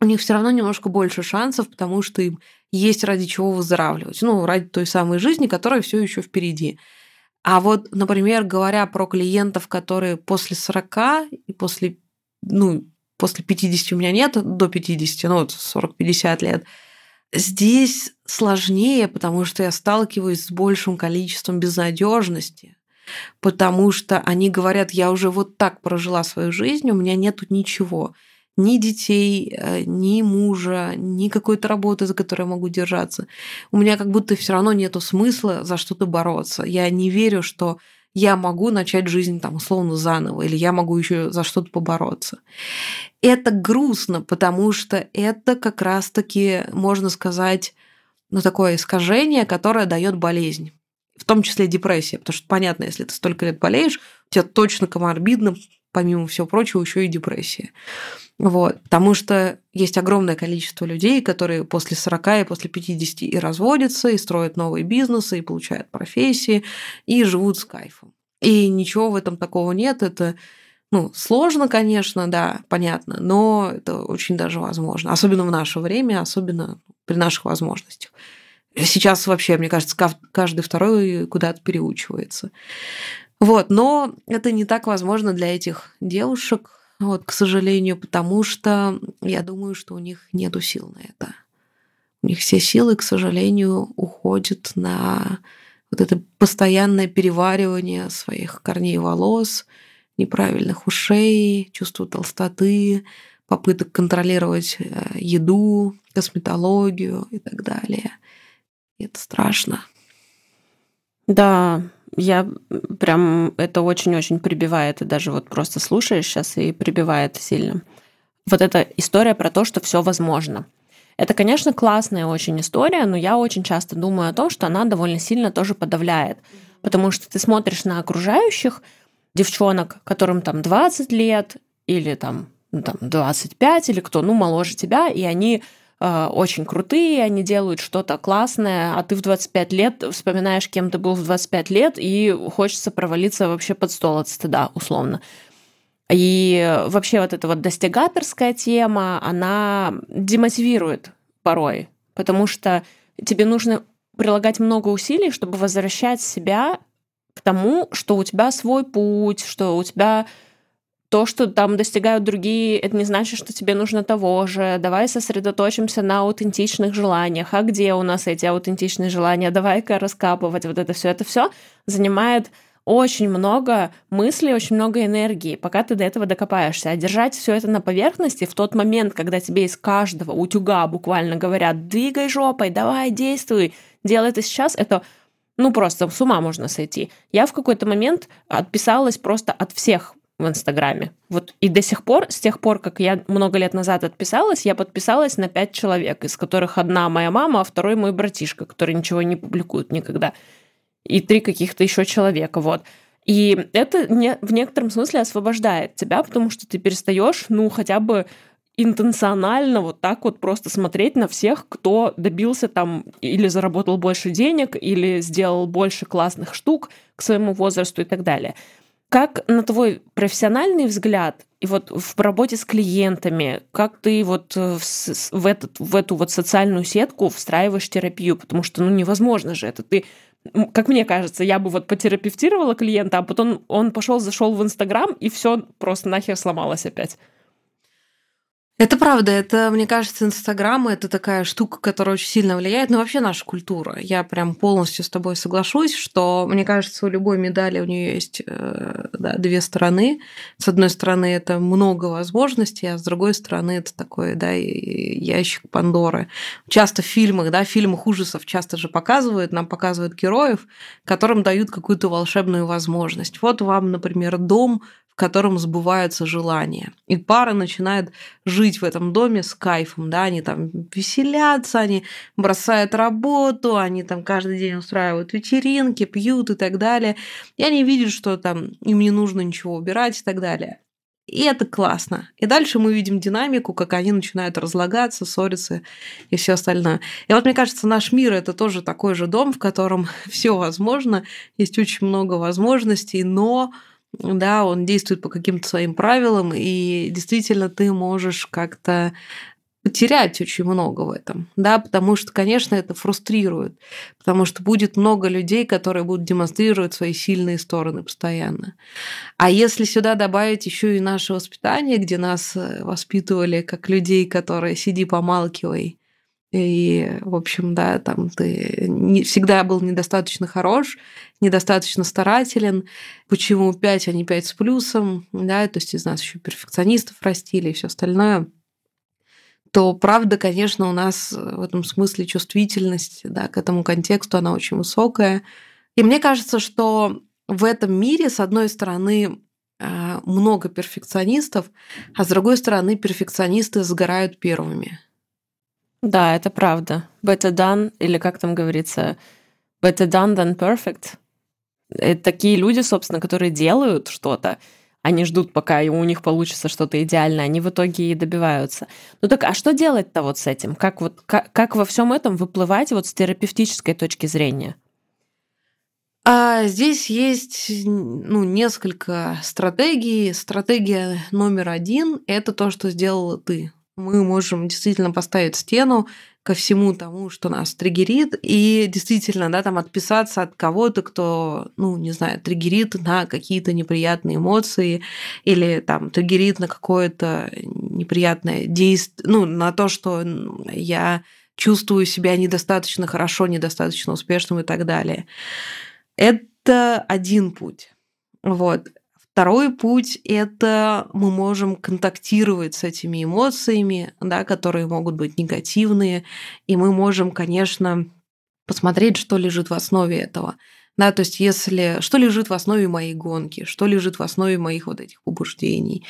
у них все равно немножко больше шансов, потому что им есть ради чего выздоравливать, ну, ради той самой жизни, которая все еще впереди. А вот, например, говоря про клиентов, которые после 40 и после, ну, после 50 у меня нет, до 50, ну, вот 40-50 лет, Здесь сложнее, потому что я сталкиваюсь с большим количеством безнадежности, потому что они говорят, я уже вот так прожила свою жизнь, у меня нету ничего, ни детей, э, ни мужа, ни какой-то работы, за которой я могу держаться. У меня как будто все равно нету смысла за что-то бороться. Я не верю, что я могу начать жизнь там условно заново, или я могу еще за что-то побороться. Это грустно, потому что это как раз-таки, можно сказать, ну, такое искажение, которое дает болезнь. В том числе депрессия. Потому что, понятно, если ты столько лет болеешь, у тебя точно коморбидно, помимо всего прочего, еще и депрессия. Вот. Потому что есть огромное количество людей, которые после 40 и после 50 и разводятся, и строят новые бизнесы, и получают профессии, и живут с кайфом. И ничего в этом такого нет. Это ну, сложно, конечно, да, понятно, но это очень даже возможно. Особенно в наше время, особенно при наших возможностях. Сейчас вообще, мне кажется, каждый второй куда-то переучивается. Вот, но это не так возможно для этих девушек, вот, к сожалению, потому что я думаю, что у них нет сил на это. У них все силы, к сожалению, уходят на вот это постоянное переваривание своих корней волос, неправильных ушей, чувство толстоты, попыток контролировать э, еду, косметологию и так далее. Это страшно. Да, я прям это очень-очень прибивает, и даже вот просто слушаешь сейчас и прибивает сильно. Вот эта история про то, что все возможно. Это, конечно, классная очень история, но я очень часто думаю о том, что она довольно сильно тоже подавляет. Потому что ты смотришь на окружающих девчонок, которым там 20 лет или там, ну, там 25 или кто, ну, моложе тебя, и они Э, очень крутые, они делают что-то классное, а ты в 25 лет вспоминаешь, кем ты был в 25 лет, и хочется провалиться вообще под стол от стыда, условно. И вообще вот эта вот достигаторская тема, она демотивирует порой, потому что тебе нужно прилагать много усилий, чтобы возвращать себя к тому, что у тебя свой путь, что у тебя то, что там достигают другие, это не значит, что тебе нужно того же. Давай сосредоточимся на аутентичных желаниях. А где у нас эти аутентичные желания? Давай-ка раскапывать вот это все. Это все занимает очень много мыслей, очень много энергии, пока ты до этого докопаешься. А держать все это на поверхности в тот момент, когда тебе из каждого утюга буквально говорят, двигай жопой, давай, действуй, делай это сейчас, это ну просто с ума можно сойти. Я в какой-то момент отписалась просто от всех в Инстаграме. Вот и до сих пор, с тех пор, как я много лет назад отписалась, я подписалась на пять человек, из которых одна моя мама, а второй мой братишка, который ничего не публикует никогда. И три каких-то еще человека, вот. И это не, в некотором смысле освобождает тебя, потому что ты перестаешь, ну, хотя бы интенционально вот так вот просто смотреть на всех, кто добился там или заработал больше денег, или сделал больше классных штук к своему возрасту и так далее. Как на твой профессиональный взгляд и вот в работе с клиентами, как ты вот э, в, в, этот, в эту вот социальную сетку встраиваешь терапию? Потому что, ну, невозможно же это. Ты как мне кажется, я бы вот потерапевтировала клиента, а потом он пошел, зашел в Инстаграм, и все просто нахер сломалось опять. Это правда, это, мне кажется, Инстаграм это такая штука, которая очень сильно влияет на вообще наша культура. Я прям полностью с тобой соглашусь, что, мне кажется, у любой медали у нее есть э, да, две стороны. С одной стороны, это много возможностей, а с другой стороны, это такой да, ящик Пандоры. Часто в фильмах, да, в фильмах ужасов часто же показывают, нам показывают героев, которым дают какую-то волшебную возможность. Вот вам, например, дом котором сбываются желания. И пара начинает жить в этом доме с кайфом, да, они там веселятся, они бросают работу, они там каждый день устраивают вечеринки, пьют и так далее. И они видят, что там им не нужно ничего убирать и так далее. И это классно. И дальше мы видим динамику, как они начинают разлагаться, ссориться и все остальное. И вот мне кажется, наш мир это тоже такой же дом, в котором (laughs) все возможно, есть очень много возможностей, но да, он действует по каким-то своим правилам, и действительно ты можешь как-то потерять очень много в этом, да, потому что, конечно, это фрустрирует, потому что будет много людей, которые будут демонстрировать свои сильные стороны постоянно. А если сюда добавить еще и наше воспитание, где нас э, воспитывали как людей, которые сиди помалкивай, И, в общем, да, там ты не, всегда был недостаточно хорош, недостаточно старателен. Почему 5, а не 5 с плюсом? Да, то есть из нас еще перфекционистов растили и все остальное то правда, конечно, у нас в этом смысле чувствительность да, к этому контексту, она очень высокая. И мне кажется, что в этом мире, с одной стороны, а, много перфекционистов, а с другой стороны, перфекционисты сгорают первыми. Да, это правда. Better done, или как там говорится, better done than perfect. Это такие люди, собственно, которые делают что-то, они ждут, пока у них получится что-то идеальное, они в итоге и добиваются. Ну так, а что делать-то вот с этим? Как, вот, как, как во всем этом выплывать вот с терапевтической точки зрения? А здесь есть ну, несколько стратегий. Стратегия номер один – это то, что сделала ты мы можем действительно поставить стену ко всему тому, что нас триггерит, и действительно, да, там отписаться от кого-то, кто, ну, не знаю, триггерит на какие-то неприятные эмоции или там триггерит на какое-то неприятное действие, ну, на то, что я чувствую себя недостаточно хорошо, недостаточно успешным и так далее. Это один путь. Вот. Второй путь – это мы можем контактировать с этими эмоциями, да, которые могут быть негативные, и мы можем, конечно, посмотреть, что лежит в основе этого. Да, то есть если что лежит в основе моей гонки, что лежит в основе моих вот этих побуждений,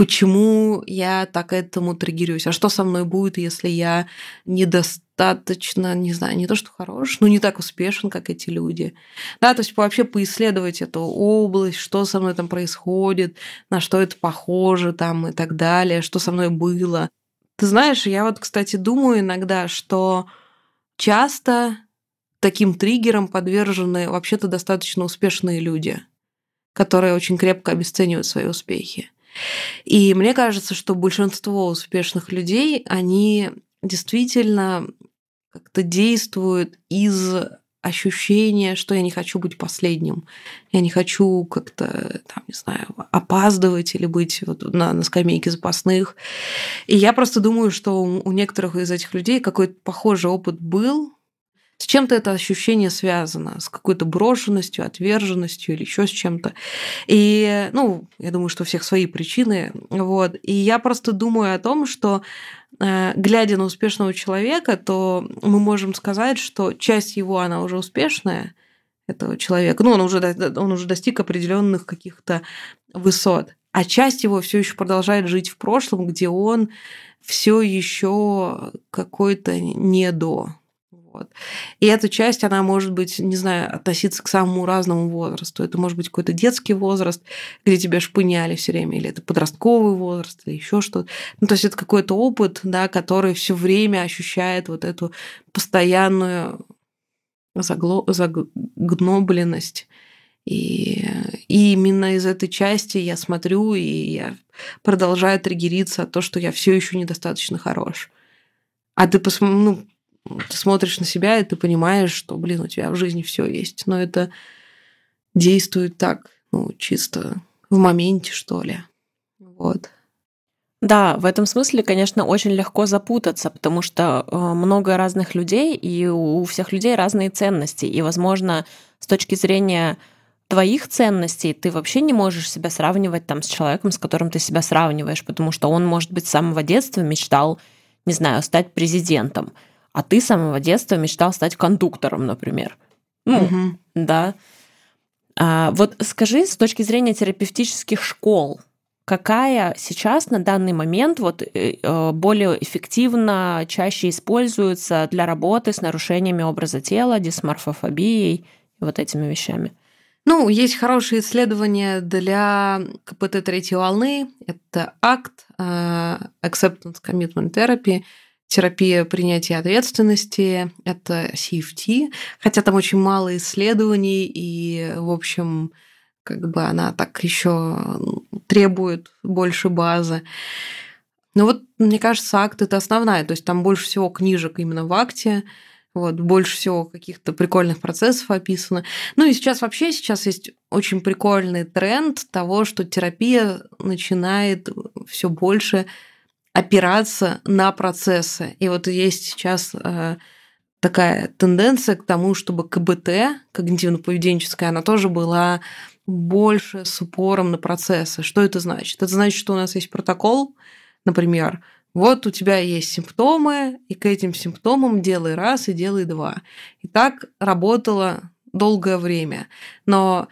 почему я так этому триггерюсь, а что со мной будет, если я недостаточно, не знаю, не то что хорош, но не так успешен, как эти люди. Да, то есть вообще поисследовать эту область, что со мной там происходит, на что это похоже там и так далее, что со мной было. Ты знаешь, я вот, кстати, думаю иногда, что часто таким триггером подвержены вообще-то достаточно успешные люди, которые очень крепко обесценивают свои успехи. И мне кажется, что большинство успешных людей, они действительно как-то действуют из ощущения, что я не хочу быть последним, я не хочу как-то, там, не знаю, опаздывать или быть вот на, на скамейке запасных. И я просто думаю, что у некоторых из этих людей какой-то похожий опыт был, с чем-то это ощущение связано, с какой-то брошенностью, отверженностью или еще с чем-то. И, ну, я думаю, что у всех свои причины. Вот. И я просто думаю о том, что э, глядя на успешного человека, то мы можем сказать, что часть его, она уже успешная, этого человека. Ну, он уже, он уже достиг определенных каких-то высот. А часть его все еще продолжает жить в прошлом, где он все еще какой-то не до. Вот. И эта часть, она может быть, не знаю, относиться к самому разному возрасту. Это может быть какой-то детский возраст, где тебя шпыняли все время, или это подростковый возраст, или еще что-то. Ну, то есть это какой-то опыт, да, который все время ощущает вот эту постоянную загло... загнобленность. И, и именно из этой части я смотрю, и я продолжаю триггериться от того, что я все еще недостаточно хорош. А ты посмотри, ну, ты смотришь на себя, и ты понимаешь, что, блин, у тебя в жизни все есть. Но это действует так, ну, чисто в моменте, что ли. Вот. Да, в этом смысле, конечно, очень легко запутаться, потому что э, много разных людей, и у всех людей разные ценности. И, возможно, с точки зрения твоих ценностей ты вообще не можешь себя сравнивать там с человеком, с которым ты себя сравниваешь, потому что он, может быть, с самого детства мечтал, не знаю, стать президентом а ты с самого детства мечтал стать кондуктором, например. Ну, угу. да. А, вот скажи с точки зрения терапевтических школ, какая сейчас на данный момент вот э, э, более эффективно, чаще используется для работы с нарушениями образа тела, дисморфофобией и вот этими вещами? Ну, есть хорошие исследования для КПТ третьей волны. Это акт uh, Acceptance Commitment Therapy терапия принятия ответственности, это CFT, хотя там очень мало исследований, и, в общем, как бы она так еще требует больше базы. Но вот, мне кажется, акт это основная, то есть там больше всего книжек именно в акте, вот, больше всего каких-то прикольных процессов описано. Ну и сейчас вообще сейчас есть очень прикольный тренд того, что терапия начинает все больше опираться на процессы. И вот есть сейчас э, такая тенденция к тому, чтобы КБТ, когнитивно-поведенческая, она тоже была больше с упором на процессы. Что это значит? Это значит, что у нас есть протокол, например, вот у тебя есть симптомы, и к этим симптомам делай раз и делай два. И так работало долгое время. Но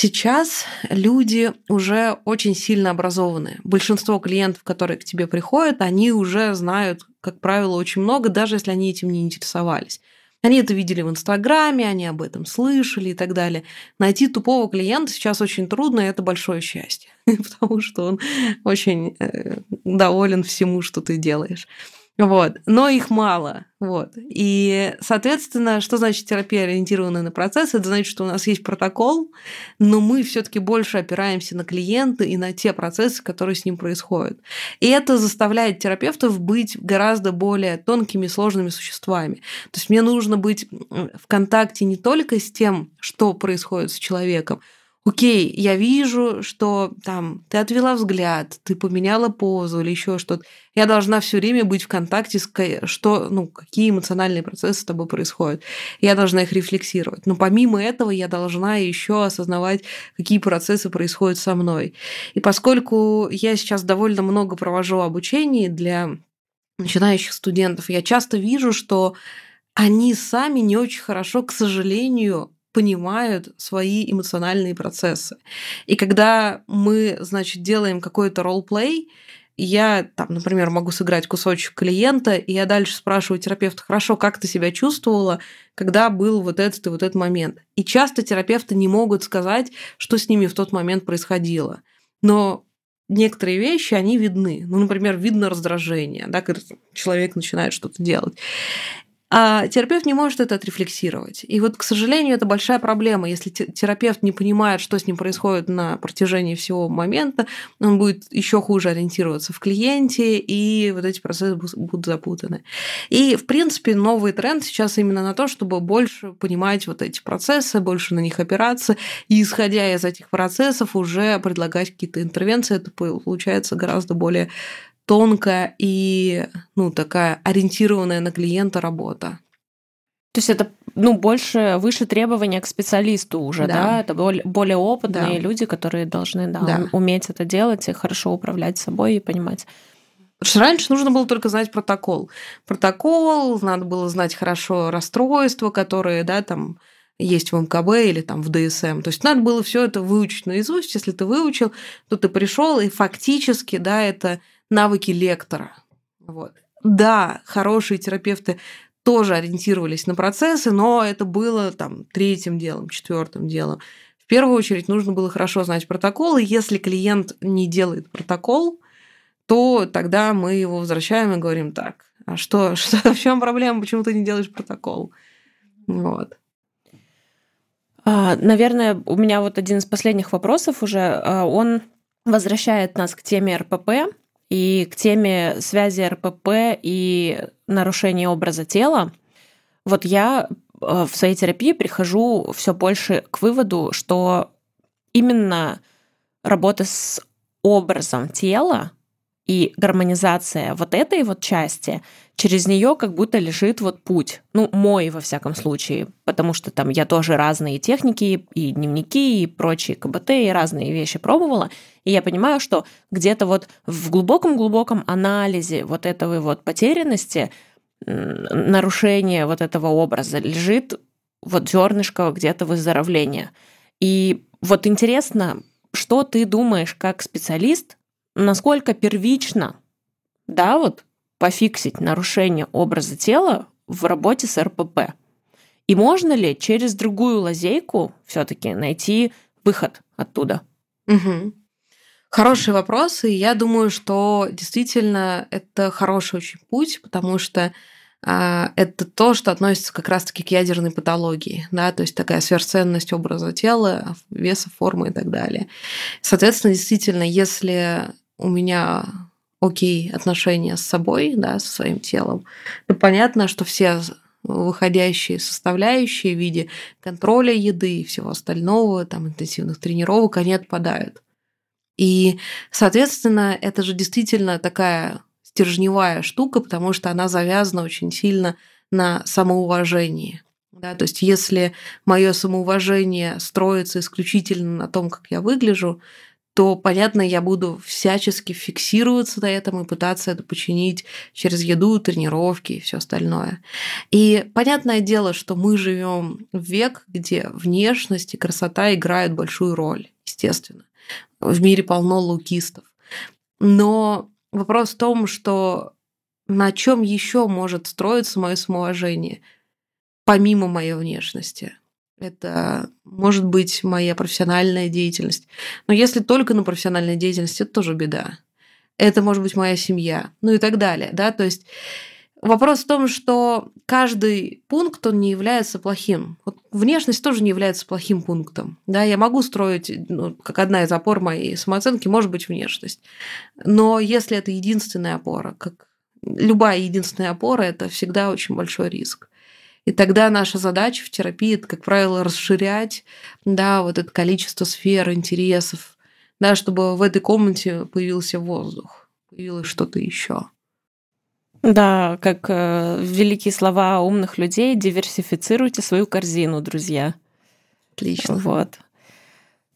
Сейчас люди уже очень сильно образованы. Большинство клиентов, которые к тебе приходят, они уже знают, как правило, очень много, даже если они этим не интересовались. Они это видели в Инстаграме, они об этом слышали и так далее. Найти тупого клиента сейчас очень трудно, и это большое счастье, (laughs) потому что он очень э, доволен всему, что ты делаешь. Вот. Но их мало. Вот. И, соответственно, что значит терапия, ориентированная на процесс? Это значит, что у нас есть протокол, но мы все таки больше опираемся на клиента и на те процессы, которые с ним происходят. И это заставляет терапевтов быть гораздо более тонкими, сложными существами. То есть мне нужно быть в контакте не только с тем, что происходит с человеком, окей, я вижу, что там ты отвела взгляд, ты поменяла позу или еще что-то. Я должна все время быть в контакте с что, ну, какие эмоциональные процессы с тобой происходят. Я должна их рефлексировать. Но помимо этого я должна еще осознавать, какие процессы происходят со мной. И поскольку я сейчас довольно много провожу обучений для начинающих студентов, я часто вижу, что они сами не очень хорошо, к сожалению, понимают свои эмоциональные процессы. И когда мы, значит, делаем какой-то ролл-плей, я, там, например, могу сыграть кусочек клиента, и я дальше спрашиваю терапевта, хорошо, как ты себя чувствовала, когда был вот этот и вот этот момент. И часто терапевты не могут сказать, что с ними в тот момент происходило. Но некоторые вещи, они видны. Ну, например, видно раздражение, да, когда человек начинает что-то делать. А терапевт не может это отрефлексировать. И вот, к сожалению, это большая проблема. Если терапевт не понимает, что с ним происходит на протяжении всего момента, он будет еще хуже ориентироваться в клиенте, и вот эти процессы будут запутаны. И, в принципе, новый тренд сейчас именно на то, чтобы больше понимать вот эти процессы, больше на них опираться, и, исходя из этих процессов, уже предлагать какие-то интервенции. Это получается гораздо более тонкая и ну, такая ориентированная на клиента работа. То есть это ну, больше, выше требования к специалисту уже, да? да? Это более, более опытные да. люди, которые должны да, да. уметь это делать и хорошо управлять собой и понимать. Раньше нужно было только знать протокол. Протокол, надо было знать хорошо расстройства, которые, да, там есть в МКБ или там в ДСМ. То есть надо было все это выучить наизусть. Если ты выучил, то ты пришел и фактически, да, это навыки лектора. Вот. Да, хорошие терапевты тоже ориентировались на процессы, но это было там третьим делом, четвертым делом. В первую очередь нужно было хорошо знать протокол, и если клиент не делает протокол, то тогда мы его возвращаем и говорим так, а что, (laughs) что в чем проблема, почему ты не делаешь протокол? Вот. А, наверное, у меня вот один из последних вопросов уже, а, он возвращает нас к теме РПП, и к теме связи РПП и нарушения образа тела, вот я э, в своей терапии прихожу все больше к выводу, что именно работа с образом тела и гармонизация вот этой вот части, через нее как будто лежит вот путь. Ну, мой, во всяком случае, потому что там я тоже разные техники и дневники и прочие КБТ и разные вещи пробовала, и я понимаю, что где-то вот в глубоком-глубоком анализе вот этого вот потерянности, нарушения вот этого образа лежит вот зернышко где-то выздоровления. И вот интересно, что ты думаешь как специалист насколько первично, да, вот пофиксить нарушение образа тела в работе с РПП. И можно ли через другую лазейку все-таки найти выход оттуда? Угу. Хороший вопрос, и я думаю, что действительно это хороший очень путь, потому что а, это то, что относится как раз-таки к ядерной патологии, да, то есть такая сверхценность образа тела, веса, формы и так далее. Соответственно, действительно, если у меня окей отношения с собой, да, со своим телом, то понятно, что все выходящие составляющие в виде контроля еды и всего остального, там, интенсивных тренировок, они отпадают. И, соответственно, это же действительно такая стержневая штука, потому что она завязана очень сильно на самоуважении. Да, то есть если мое самоуважение строится исключительно на том, как я выгляжу, то, понятно, я буду всячески фиксироваться на этом и пытаться это починить через еду, тренировки и все остальное. И понятное дело, что мы живем в век, где внешность и красота играют большую роль, естественно. В мире полно лукистов. Но вопрос в том, что на чем еще может строиться мое самоуважение, помимо моей внешности. Это может быть моя профессиональная деятельность. Но если только на профессиональной деятельности, это тоже беда. Это может быть моя семья, ну и так далее. Да? То есть вопрос в том, что каждый пункт, он не является плохим. Вот внешность тоже не является плохим пунктом. Да? Я могу строить, ну, как одна из опор моей самооценки, может быть внешность. Но если это единственная опора, как любая единственная опора, это всегда очень большой риск. И тогда наша задача в терапии, это, как правило, расширять да, вот это количество сфер, интересов, да, чтобы в этой комнате появился воздух, появилось что-то еще. Да, как э, великие слова умных людей, диверсифицируйте свою корзину, друзья. Отлично. Вот.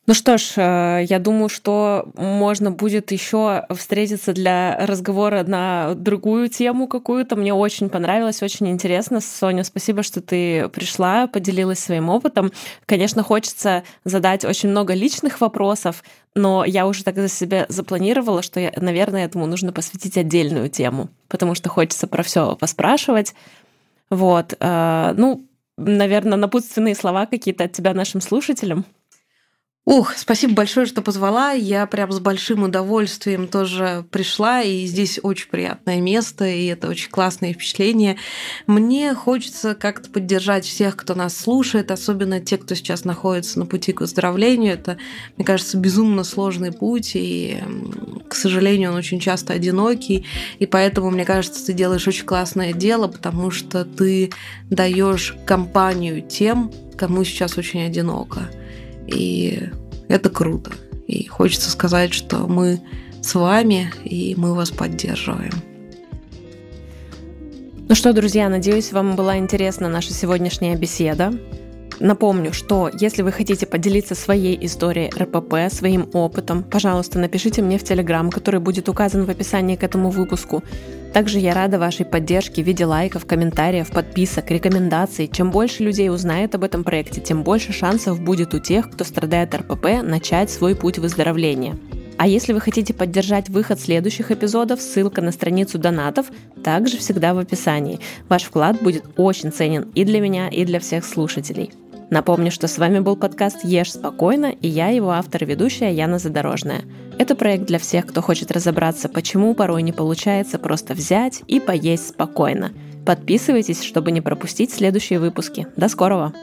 Ну что ж, э, я думаю, что можно будет еще встретиться для разговора на другую тему какую-то. Мне очень понравилось, очень интересно. Соня, спасибо, что ты пришла, поделилась своим опытом. Конечно, хочется задать очень много личных вопросов, но я уже так за себя запланировала, что, я, наверное, этому нужно посвятить отдельную тему, потому что хочется про все поспрашивать. Вот. Э, ну, наверное, напутственные слова какие-то от тебя нашим слушателям. Ух, спасибо большое, что позвала. Я прям с большим удовольствием тоже пришла, и здесь очень приятное место, и это очень классное впечатление. Мне хочется как-то поддержать всех, кто нас слушает, особенно те, кто сейчас находится на пути к выздоровлению. Это, мне кажется, безумно сложный путь, и, к сожалению, он очень часто одинокий, и поэтому, мне кажется, ты делаешь очень классное дело, потому что ты даешь компанию тем, кому сейчас очень одиноко. И это круто. И хочется сказать, что мы с вами, и мы вас поддерживаем. Ну что, друзья, надеюсь, вам была интересна наша сегодняшняя беседа. Напомню, что если вы хотите поделиться своей историей РПП, своим опытом, пожалуйста, напишите мне в Телеграм, который будет указан в описании к этому выпуску. Также я рада вашей поддержке в виде лайков, комментариев, подписок, рекомендаций. Чем больше людей узнает об этом проекте, тем больше шансов будет у тех, кто страдает РПП, начать свой путь выздоровления. А если вы хотите поддержать выход следующих эпизодов, ссылка на страницу донатов также всегда в описании. Ваш вклад будет очень ценен и для меня, и для всех слушателей. Напомню, что с вами был подкаст «Ешь спокойно» и я, его автор и ведущая Яна Задорожная. Это проект для всех, кто хочет разобраться, почему порой не получается просто взять и поесть спокойно. Подписывайтесь, чтобы не пропустить следующие выпуски. До скорого!